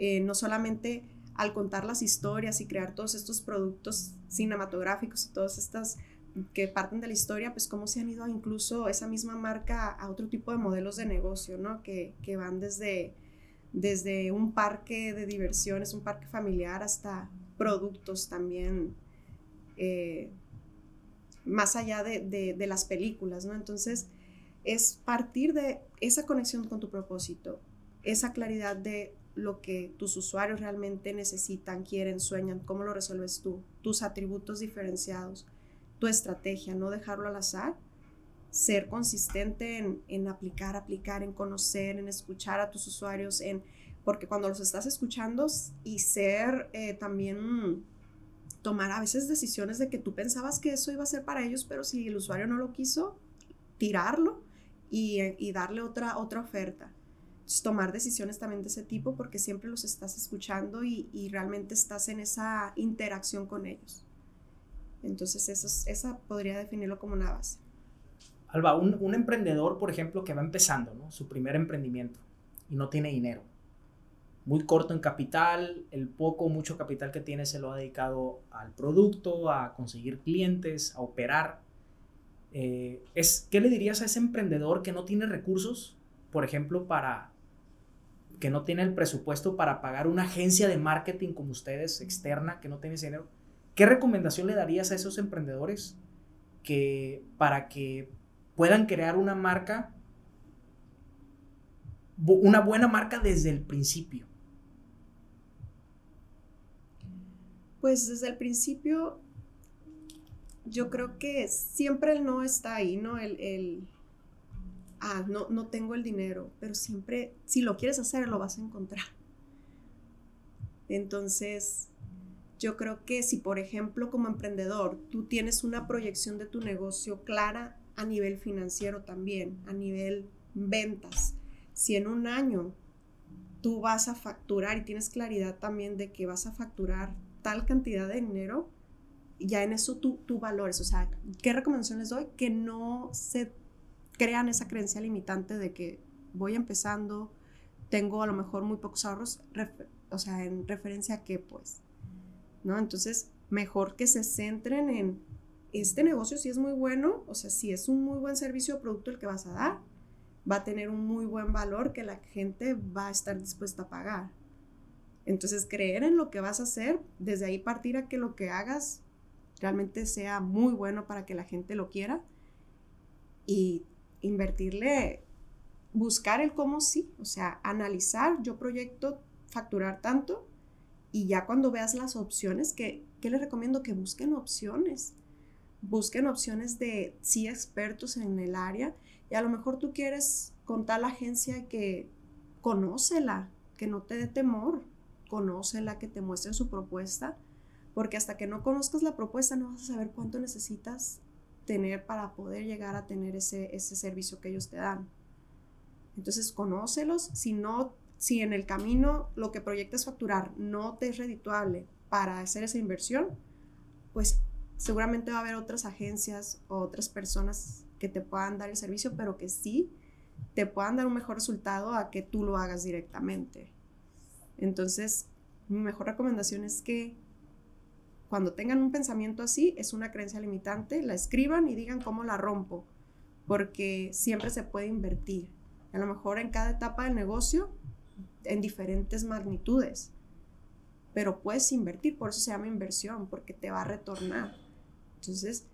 B: eh, no solamente al contar las historias y crear todos estos productos cinematográficos y todas estas que parten de la historia, pues cómo se han ido incluso esa misma marca a otro tipo de modelos de negocio, ¿no? Que, que van desde, desde un parque de diversiones, un parque familiar, hasta productos también eh, más allá de, las películas, ¿no? Entonces, es partir de esa conexión con tu propósito, esa claridad de lo que tus usuarios realmente necesitan, quieren, sueñan, cómo lo resuelves tú, tus atributos diferenciados, tu estrategia, no dejarlo al azar, ser consistente en, aplicar, aplicar, en conocer, en escuchar a tus usuarios, en, porque cuando los estás escuchando y ser eh, también tomar a veces decisiones de que tú pensabas que eso iba a ser para ellos, pero si el usuario no lo quiso, tirarlo y, y darle otra, otra oferta. tomar decisiones también de ese tipo porque siempre los estás escuchando y, y realmente estás en esa interacción con ellos. Entonces, eso, esa podría definirlo como una base.
A: Alba, un, un emprendedor, por ejemplo, que va empezando, ¿no? Su primer emprendimiento y no tiene dinero muy corto en capital, el poco mucho capital que tiene se lo ha dedicado al producto, a conseguir clientes, a operar. Eh, es, ¿Qué le dirías a ese emprendedor que no tiene recursos, por ejemplo, para que no tiene el presupuesto para pagar una agencia de marketing como ustedes, externa, que no tiene dinero? ¿Qué recomendación le darías a esos emprendedores que para que puedan crear una marca, una buena marca desde el principio?
B: Pues desde el principio yo creo que siempre el no está ahí, ¿no? El, ah, no, no tengo el dinero, pero siempre, si lo quieres hacer, lo vas a encontrar. Entonces, yo creo que si, por ejemplo, como emprendedor, tú tienes una proyección de tu negocio clara a nivel financiero también, a nivel ventas, si en un año tú vas a facturar y tienes claridad también de que vas a facturar tal cantidad de dinero, ya en eso tú, tú valores. O sea, ¿qué recomendaciones doy? Que no se crean esa creencia limitante de que voy empezando, tengo a lo mejor muy pocos ahorros, o sea, en referencia a qué, pues, ¿no? Entonces, mejor que se centren en este negocio si es muy bueno, o sea, si es un muy buen servicio o producto el que vas a dar, va a tener un muy buen valor que la gente va a estar dispuesta a pagar. Entonces, creer en lo que vas a hacer, desde ahí partir a que lo que hagas realmente sea muy bueno para que la gente lo quiera y invertirle, buscar el cómo sí, o sea, analizar, yo proyecto facturar tanto y ya cuando veas las opciones, que, ¿qué les recomiendo? Que busquen opciones, busquen opciones de sí expertos en el área y a lo mejor tú quieres con tal agencia que conócela, que no te dé temor, conócela, que te muestre su propuesta, porque hasta que no conozcas la propuesta no vas a saber cuánto necesitas tener para poder llegar a tener ese, ese servicio que ellos te dan. Entonces, conócelos, si no, si en el camino lo que proyectas facturar no te es redituable para hacer esa inversión, pues seguramente va a haber otras agencias o otras personas que te puedan dar el servicio, pero que sí te puedan dar un mejor resultado a que tú lo hagas directamente. Entonces, mi mejor recomendación es que cuando tengan un pensamiento así, es una creencia limitante, la escriban y digan cómo la rompo, porque siempre se puede invertir. A lo mejor en cada etapa del negocio, en diferentes magnitudes, pero puedes invertir, por eso se llama inversión, porque te va a retornar. Entonces,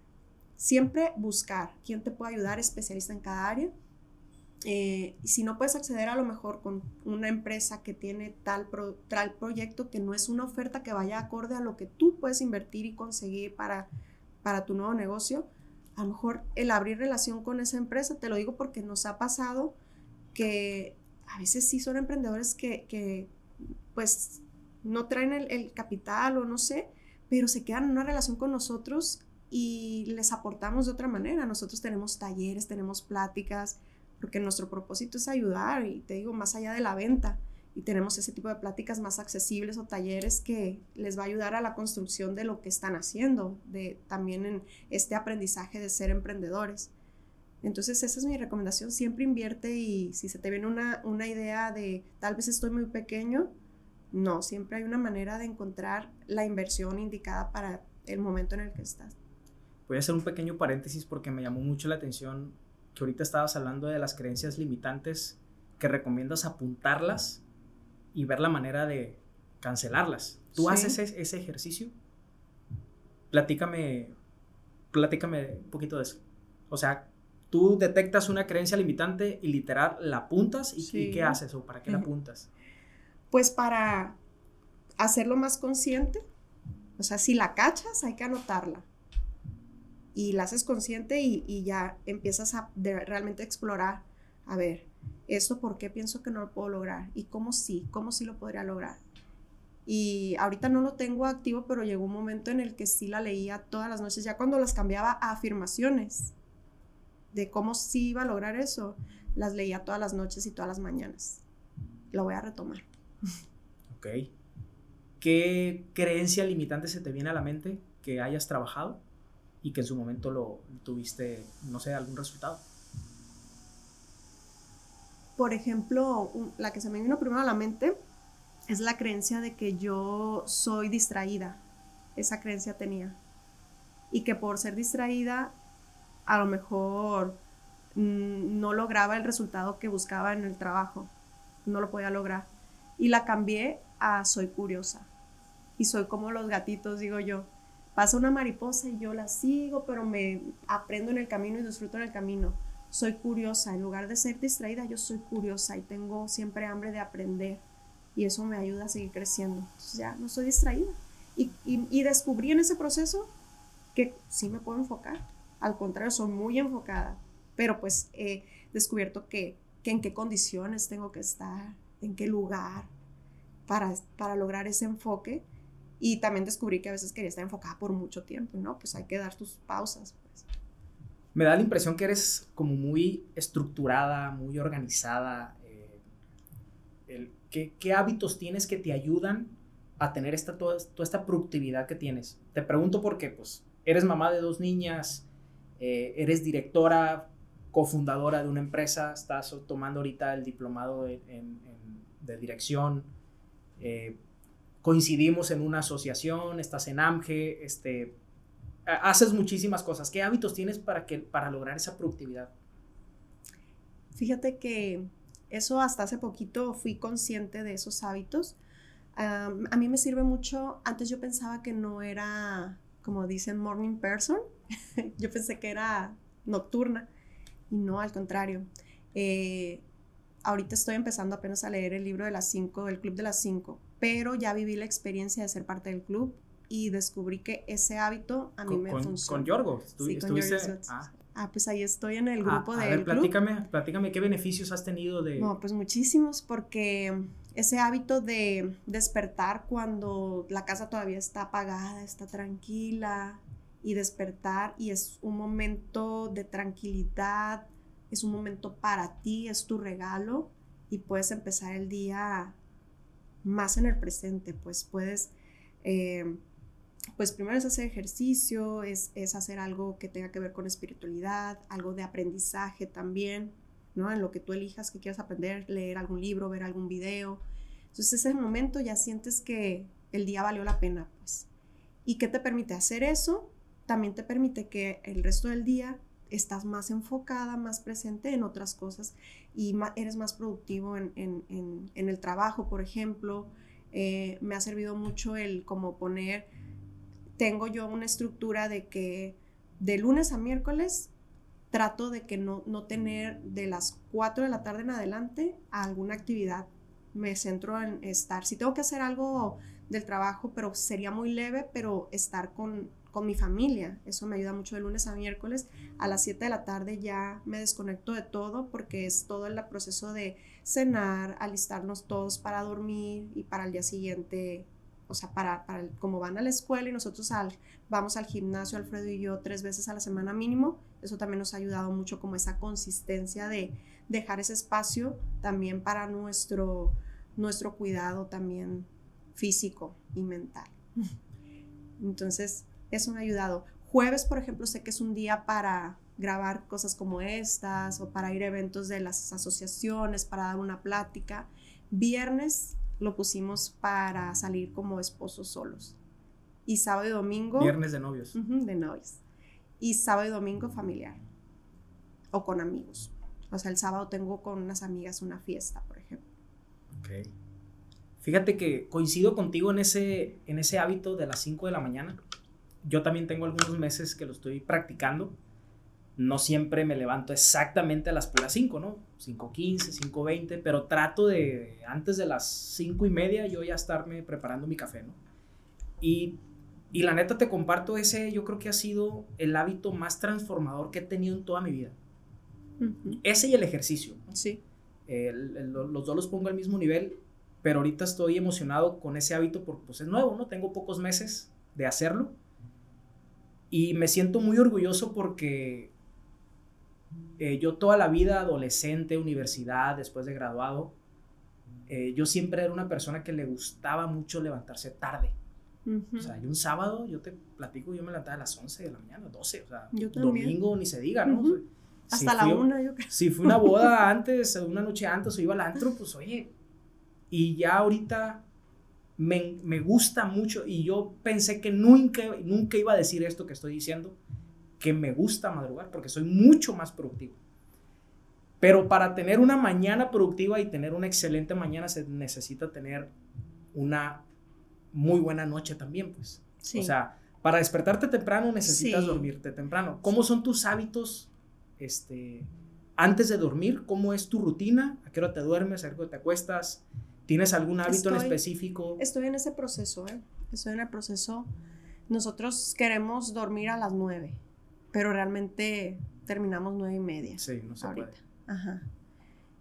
B: siempre buscar quién te puede ayudar, especialista en cada área, eh, si no puedes acceder a lo mejor con una empresa que tiene tal, tal proyecto que no es una oferta que vaya acorde a lo que tú puedes invertir y conseguir para, para tu nuevo negocio, a lo mejor el abrir relación con esa empresa, te lo digo porque nos ha pasado que a veces sí son emprendedores que, que pues no traen el, el, capital o no sé, pero se quedan en una relación con nosotros y les aportamos de otra manera. Nosotros tenemos talleres, tenemos pláticas, porque nuestro propósito es ayudar y te digo, más allá de la venta. Y tenemos ese tipo de pláticas más accesibles o talleres que les va a ayudar a la construcción de lo que están haciendo, de también en este aprendizaje de ser emprendedores. Entonces esa es mi recomendación, siempre invierte y si se te viene una, una idea de tal vez estoy muy pequeño, no, siempre hay una manera de encontrar la inversión indicada para el momento en el que estás.
A: Voy a hacer un pequeño paréntesis porque me llamó mucho la atención que ahorita estabas hablando de las creencias limitantes, que recomiendas apuntarlas y ver la manera de cancelarlas. ¿Tú haces ese, ejercicio? Platícame, platícame un poquito de eso. O sea, tú detectas una creencia limitante y literal la apuntas y, ¿qué haces o para qué la apuntas?
B: Pues para hacerlo más consciente. O sea, si la cachas, hay que anotarla y la haces consciente y, ya empiezas a realmente explorar, a ver, ¿esto por qué pienso que no lo puedo lograr? ¿Y cómo sí? ¿Cómo sí lo podría lograr? Y ahorita no lo tengo activo, pero llegó un momento en el que sí la leía todas las noches, ya cuando las cambiaba a afirmaciones de cómo sí iba a lograr eso, las leía todas las noches y todas las mañanas. Lo voy a retomar.
A: Ok. ¿Qué creencia limitante se te viene a la mente que hayas trabajado? Y que en su momento lo tuviste, no sé, algún resultado?
B: Por ejemplo, la que se me vino primero a la mente es la creencia de que yo soy distraída. Esa creencia tenía. Y que por ser distraída, a lo mejor mm, no lograba el resultado que buscaba en el trabajo. No lo podía lograr. Y la cambié a soy curiosa. Y soy como los gatitos, digo yo pasa una mariposa y yo la sigo, pero me aprendo en el camino y disfruto en el camino. Soy curiosa, en lugar de ser distraída, yo soy curiosa y tengo siempre hambre de aprender y eso me ayuda a seguir creciendo. Entonces ya no soy distraída. Y, y, descubrí en ese proceso que sí me puedo enfocar. Al contrario, soy muy enfocada, pero pues he descubierto que, que en qué condiciones tengo que estar, en qué lugar para, para lograr ese enfoque y también descubrí que a veces quería estar enfocada por mucho tiempo, ¿no? Pues hay que dar tus pausas. Pues.
A: Me da la impresión que eres como muy estructurada, muy organizada. Eh, ¿qué, hábitos tienes que te ayudan a tener esta, toda, toda, esta productividad que tienes? Te pregunto porque, pues, eres mamá de dos niñas, eh, eres directora, cofundadora de una empresa, estás tomando ahorita el diplomado de dirección, eh, coincidimos en una asociación, estás en AMGE, este, haces muchísimas cosas. ¿Qué hábitos tienes para, que, para lograr esa productividad?
B: Fíjate que eso hasta hace poquito fui consciente de esos hábitos. a mí me sirve mucho, antes yo pensaba que no era, como dicen, morning person, [laughs] yo pensé que era nocturna y no, al contrario. Eh, ahorita estoy empezando apenas a leer el libro de las 5, del Club de las 5, pero ya viví la experiencia de ser parte del club y descubrí que ese hábito a mí me funciona.
A: ¿Con Yorgo? sí, con
B: ah. ah. pues ahí estoy en el ah, grupo de.
A: A ver, platícame, platícame qué beneficios has tenido de.
B: No, pues muchísimos, porque ese hábito de despertar cuando la casa todavía está apagada, está tranquila, y despertar y es un momento de tranquilidad, es un momento para ti, es tu regalo y puedes empezar el día más en el presente, pues puedes, eh, pues primero es hacer ejercicio, es, es, hacer algo que tenga que ver con espiritualidad, algo de aprendizaje también, ¿no? En lo que tú elijas que quieras aprender, leer algún libro, ver algún video. Entonces ese momento ya sientes que el día valió la pena, pues. ¿Y qué te permite hacer eso? también te permite que el resto del día estás más enfocada, más presente en otras cosas y eres más productivo en, el trabajo, por ejemplo. Eh, me ha servido mucho el como poner, tengo yo una estructura de que de lunes a miércoles trato de que no, no tener de las 4 de la tarde en adelante alguna actividad. Me centro en estar, si tengo que hacer algo del trabajo, pero sería muy leve, pero estar con con mi familia. Eso me ayuda mucho de lunes a miércoles. A las 7 de la tarde ya me desconecto de todo porque es todo el proceso de cenar, alistarnos todos para dormir y para el día siguiente, o sea, para, para como van a la escuela y nosotros al, vamos al gimnasio, Alfredo y yo, tres veces a la semana mínimo. Eso también nos ha ayudado mucho como esa consistencia de dejar ese espacio también para nuestro, nuestro cuidado también físico y mental. Entonces, eso me ha ayudado. Jueves, por ejemplo, sé que es un día para grabar cosas como estas o para ir a eventos de las asociaciones, para dar una plática. Viernes lo pusimos para salir como esposos solos. Y sábado y domingo...
A: Viernes de novios.
B: de novios. Y sábado y domingo familiar. O con amigos. O sea, el sábado tengo con unas amigas una fiesta, por ejemplo.
A: Ok. Fíjate que coincido contigo en ese, en ese hábito de las 5 de la mañana yo también tengo algunos meses que lo estoy practicando. No siempre me levanto exactamente a las puras 5, ¿no? 5.15, 5.20, pero trato de antes de las 5 y media yo ya estarme preparando mi café, ¿no? Y, y la neta te comparto ese, yo creo que ha sido el hábito más transformador que he tenido en toda mi vida. Ese y el ejercicio.
B: Sí.
A: los dos los pongo al mismo nivel, pero ahorita estoy emocionado con ese hábito porque pues es nuevo, ¿no? Tengo pocos meses de hacerlo y me siento muy orgulloso porque eh, yo toda la vida, adolescente, universidad, después de graduado, eh, yo siempre era una persona que le gustaba mucho levantarse tarde. O sea, y un sábado, yo te platico, yo me levantaba a las 11 de la mañana, 12, o sea, domingo ni se diga, ¿no?
B: Hasta la una, yo creo.
A: Si fue una [laughs] boda antes, una noche antes, o iba al antro, pues oye, y ya ahorita me, gusta mucho y yo pensé que nunca, nunca iba a decir esto que estoy diciendo, que me gusta madrugar porque soy mucho más productivo. Pero para tener una mañana productiva y tener una excelente mañana se necesita tener una muy buena noche también, pues. O sea, para despertarte temprano necesitas dormirte temprano. ¿Cómo son tus hábitos este, antes de dormir? ¿Cómo es tu rutina? ¿A qué hora te duermes? ¿A qué hora te acuestas? ¿Tienes algún hábito en específico?
B: Estoy en ese proceso, ¿eh? Estoy en el proceso. Nosotros queremos dormir a las nueve, pero realmente terminamos nueve y media.
A: Sí, no se ahorita.
B: Ajá.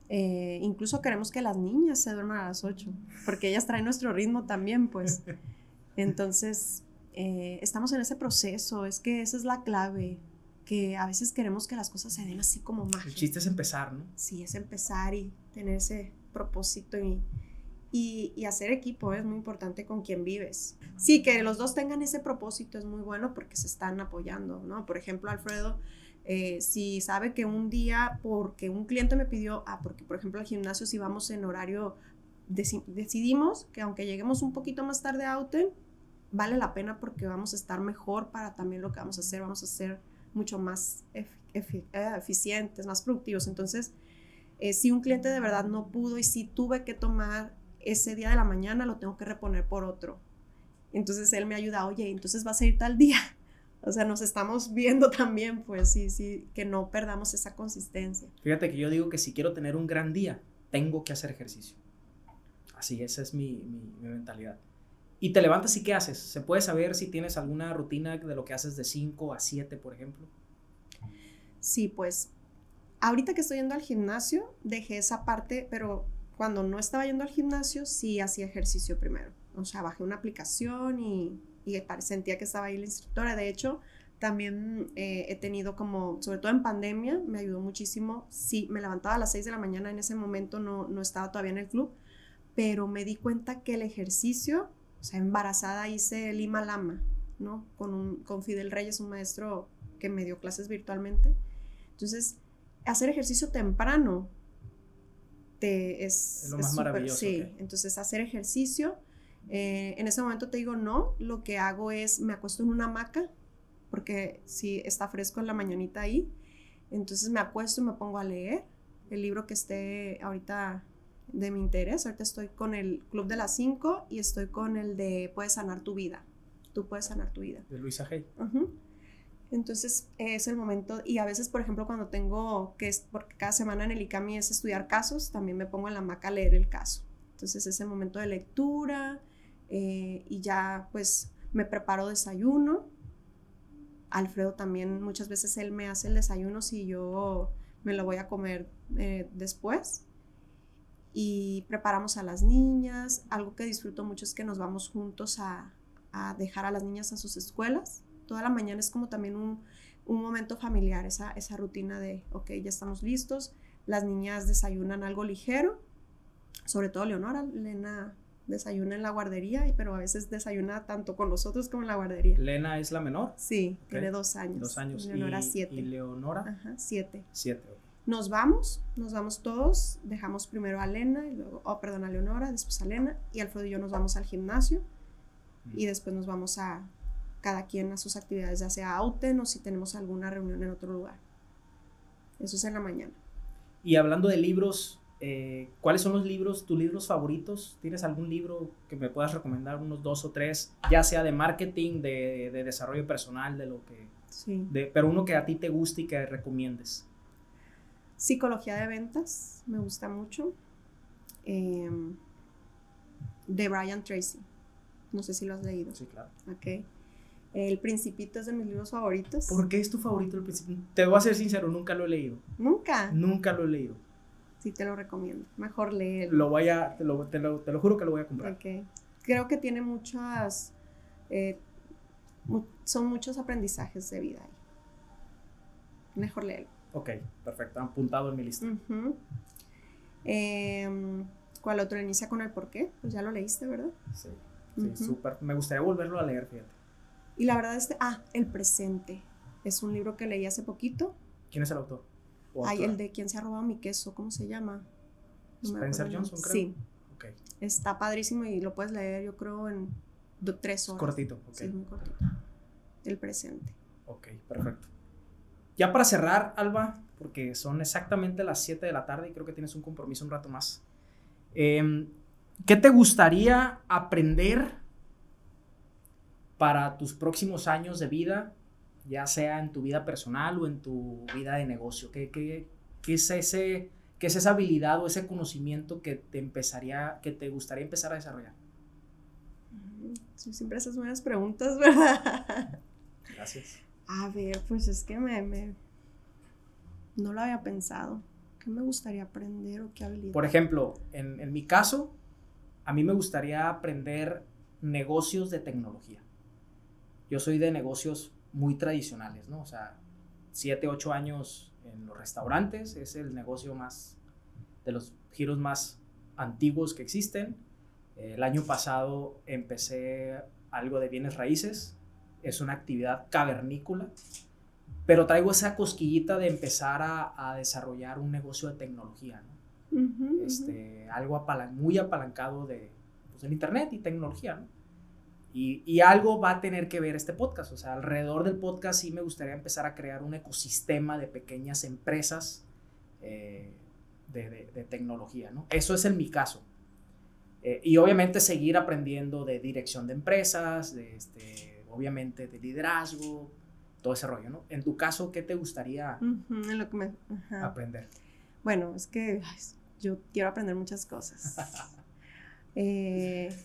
B: Eh, incluso queremos que las niñas se duerman a las ocho, porque ellas traen nuestro ritmo también, pues. [laughs] Entonces, eh, estamos en ese proceso, es que esa es la clave, que a veces queremos que las cosas se den así como más.
A: El chiste es empezar, ¿no?
B: Sí, es empezar y tener ese propósito y, y, hacer equipo es muy importante con quien vives. Sí, que los dos tengan ese propósito es muy bueno porque se están apoyando, ¿no? Por ejemplo, Alfredo, eh, si sabe que un día, porque un cliente me pidió, ah, porque por ejemplo al gimnasio si vamos en horario, decidimos que aunque lleguemos un poquito más tarde a Auten, vale la pena porque vamos a estar mejor para también lo que vamos a hacer, vamos a ser mucho más eh, eficientes, más productivos. Entonces, eh, si un cliente de verdad no pudo y si tuve que tomar ese día de la mañana, lo tengo que reponer por otro. Entonces él me ayuda, oye, entonces vas a ir tal día. [laughs] O sea, nos estamos viendo también, pues sí, sí, que no perdamos esa consistencia.
A: Fíjate que yo digo que si quiero tener un gran día, tengo que hacer ejercicio. Así, esa es mi, mi mentalidad. Y te levantas y ¿qué haces? ¿Se puede saber si tienes alguna rutina de lo que haces de 5 a 7, por ejemplo?
B: Sí, pues ahorita que estoy yendo al gimnasio, dejé esa parte, pero cuando no estaba yendo al gimnasio, sí hacía ejercicio primero. O sea, bajé una aplicación y, y sentía que estaba ahí la instructora. De hecho, también eh, he tenido como, sobre todo en pandemia, me ayudó muchísimo. Sí, me levantaba a las 6 de la mañana, en ese momento no, no estaba todavía en el club, pero me di cuenta que el ejercicio o sea, embarazada hice Lima Lama, ¿no? Con, un, con Fidel Reyes, un maestro que me dio clases virtualmente. Entonces, hacer ejercicio temprano te es...
A: Es lo más maravilloso.
B: Sí, entonces hacer ejercicio. Eh, en ese momento te digo no, lo que hago es me acuesto en una hamaca, porque si está fresco en la mañanita ahí, entonces me acuesto y me pongo a leer el libro que esté ahorita de mi interés. Ahorita estoy con el Club de las 5 y estoy con el de Puedes sanar tu vida. Tú puedes sanar tu vida.
A: De Luisa Hay.
B: Entonces es el momento, y a veces, por ejemplo, cuando tengo que, es, porque cada semana en el ICAMI es estudiar casos, también me pongo en la maca a leer el caso. Entonces es el momento de lectura eh, y ya pues me preparo desayuno. Alfredo también, muchas veces él me hace el desayuno si yo me lo voy a comer eh, después y preparamos a las niñas. Algo que disfruto mucho es que nos vamos juntos a, dejar a las niñas a sus escuelas. Toda la mañana es como también un, momento familiar, esa, esa rutina de, ok, ya estamos listos. Las niñas desayunan algo ligero, sobre todo Leonora. Lena desayuna en la guardería, pero a veces desayuna tanto con nosotros como en la guardería.
A: ¿Lena es la menor?
B: Sí, tiene dos años.
A: Dos años.
B: Leonora siete.
A: ¿Y Leonora?
B: Ajá, siete.
A: Siete,
B: nos vamos, nos vamos todos, dejamos primero a Lena, y luego, oh, perdón, a Leonora, después a Lena, y Alfredo y yo nos vamos al gimnasio, y después nos vamos a cada quien a sus actividades, ya sea Auten o si tenemos alguna reunión en otro lugar. Eso es en la mañana.
A: Y hablando de libros, eh, ¿cuáles son los libros, tus libros favoritos? ¿Tienes algún libro que me puedas recomendar, unos dos o tres, ya sea de marketing, de, de desarrollo personal, de lo que...
B: Sí.
A: De, pero uno que a ti te guste y que recomiendes.
B: Psicología de ventas, me gusta mucho. Em, de Brian Tracy. No sé si lo has leído.
A: Sí, claro.
B: Ok. El Principito es de mis libros favoritos.
A: ¿Por qué es tu favorito el Principito? Te voy a ser sincero, nunca lo he leído.
B: ¿Nunca?
A: Nunca lo he leído.
B: Sí, te lo recomiendo. Mejor leerlo.
A: Lo voy a, te lo, te lo, te lo juro que lo voy a comprar.
B: Ok. Creo que tiene muchas, eh, son muchos aprendizajes de vida ahí. Mejor léelo.
A: Ok, perfecto, apuntado en mi lista.
B: Em, ¿Cuál otro inicia con el por qué? Pues ya lo leíste, ¿verdad?
A: Sí, sí, súper. Me gustaría volverlo a leer, fíjate.
B: Y la verdad, este, ah, El presente. Es un libro que leí hace poquito.
A: ¿Quién es el autor?
B: Ay, el de quién se ha robado mi queso, ¿cómo se llama?
A: Spencer Johnson, creo.
B: Sí. Okay. Está padrísimo y lo puedes leer, yo creo, en tres horas.
A: Cortito, ok.
B: Sí, muy cortito. El presente.
A: Ok, perfecto. Ya para cerrar, Alba, porque son exactamente las 7 de la tarde y creo que tienes un compromiso un rato más. Em, ¿Qué te gustaría aprender para tus próximos años de vida, ya sea en tu vida personal o en tu vida de negocio? ¿Qué, qué, qué es, ese, qué es esa habilidad o ese conocimiento que te, empezaría, que te gustaría empezar a desarrollar?
B: Siempre esas buenas preguntas, [laughs] ¿verdad?
A: Gracias.
B: A ver, pues es que me, no lo había pensado. ¿Qué me gustaría aprender o qué habilidad?
A: Por ejemplo, en, en mi caso, a mí me gustaría aprender negocios de tecnología. Yo soy de negocios muy tradicionales, ¿no? O sea, siete, ocho años en los restaurantes, es el negocio más, de los giros más antiguos que existen. El año pasado empecé algo de bienes raíces, es una actividad cavernícola, pero traigo esa cosquillita de empezar a, desarrollar un negocio de tecnología, este, algo muy apalancado de, pues, internet y tecnología, Y, algo va a tener que ver este podcast. O sea, alrededor del podcast sí me gustaría empezar a crear un ecosistema de pequeñas empresas eh, de, tecnología, ¿no? Eso es en mi caso. Eh, y obviamente seguir aprendiendo de dirección de empresas, de este, obviamente de liderazgo, todo ese rollo, ¿no? En tu caso, ¿qué te gustaría aprender?
B: Bueno, es que yo quiero aprender muchas cosas. [laughs] Eh,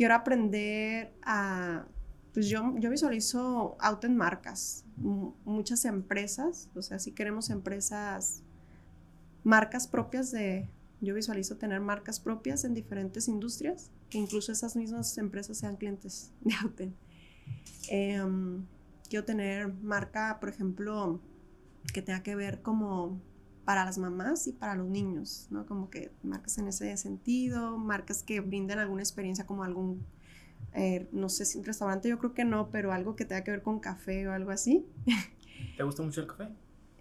B: quiero aprender a, pues yo, yo visualizo auto en marcas, muchas empresas, o sea, si queremos empresas, marcas propias de, yo visualizo tener marcas propias en diferentes industrias, que incluso esas mismas empresas sean clientes de Auten. Em, quiero tener marca, por ejemplo, que tenga que ver como para las mamás y para los niños, ¿no? Como que marcas en ese sentido, marcas que brinden alguna experiencia como algún, eh, no sé si un restaurante, yo creo que no, pero algo que tenga que ver con café o algo así. [laughs]
A: ¿Te gusta mucho el café?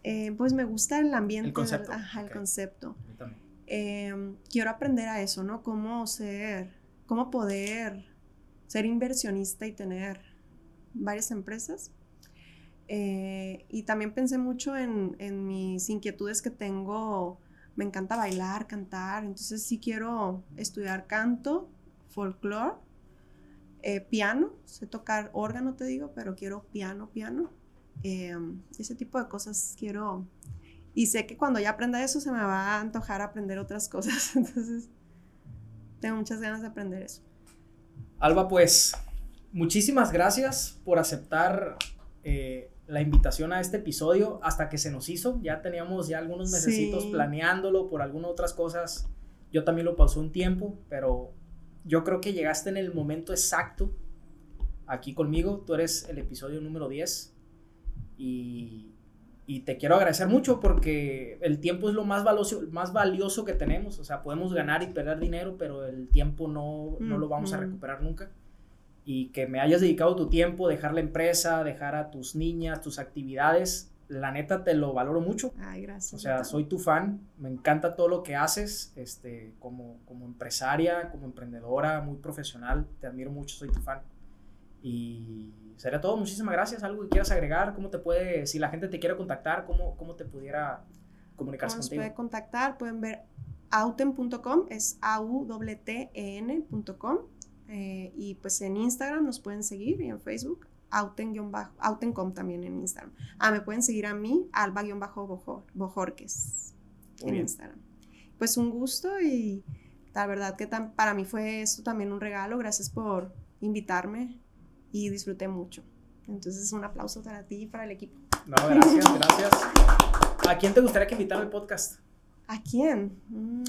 B: Eh, pues me gusta el ambiente. El concepto. Ajá, el concepto. también. Em, quiero aprender a eso, ¿no? Cómo ser, cómo poder ser inversionista y tener varias empresas. Eh, y también pensé mucho en, mis inquietudes que tengo. Me encanta bailar, cantar, entonces sí quiero estudiar canto, folclore, eh, piano, sé tocar órgano, te digo, pero quiero piano, piano. Em, ese tipo de cosas quiero y sé que cuando ya aprenda eso se me va a antojar aprender otras cosas. [laughs] Entonces, tengo muchas ganas de aprender eso.
A: Alba, pues, muchísimas gracias por aceptar eh, la invitación a este episodio hasta que se nos hizo. Ya teníamos ya algunos mesecitos planeándolo por algunas otras cosas. Yo también lo pausé un tiempo, pero yo creo que llegaste en el momento exacto aquí conmigo. Tú eres el episodio número 10 y y te quiero agradecer mucho porque el tiempo es lo más valioso, más valioso que tenemos. O sea, podemos ganar y perder dinero, pero el tiempo no, no lo vamos a recuperar nunca. Y que me hayas dedicado tu tiempo, dejar la empresa, dejar a tus niñas, tus actividades, la neta te lo valoro mucho.
B: Ay, gracias.
A: O sea, soy tu fan, me encanta todo lo que haces, este, como, como empresaria, como emprendedora, muy profesional, te admiro mucho, soy tu fan. Y sería todo. Muchísimas gracias. ¿Algo que quieras agregar? ¿Cómo te puede, si la gente te quiere contactar, cómo, cómo te pudiera comunicarse
B: ¿Cómo
A: contigo?
B: puede contactar? Pueden ver auten.com, es a u t e ncom eh, y pues en Instagram nos pueden seguir y en Facebook, auten-autencom también en Instagram. Ah, me pueden seguir a mí, alba-bojorques en Instagram. Pues un gusto y la verdad que para mí fue esto también un regalo. Gracias por invitarme y disfruté mucho. Entonces, un aplauso para ti y para el equipo.
A: No, gracias, gracias. ¿A quién te gustaría que invitara al podcast?
B: ¿A quién?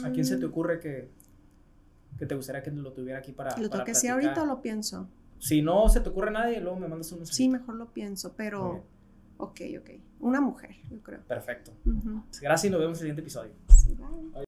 A: ¿A quién se te mm. ocurre que, que te gustaría que lo tuviera aquí para
B: ¿Lo
A: tengo
B: que sea ahorita o lo pienso?
A: Si no se te ocurre nadie, luego me mandas un mensaje.
B: Sí, mejor lo pienso, pero... Ok, ok. Una mujer, yo creo.
A: Perfecto. Gracias y nos vemos en el siguiente episodio.
B: Sí, bye.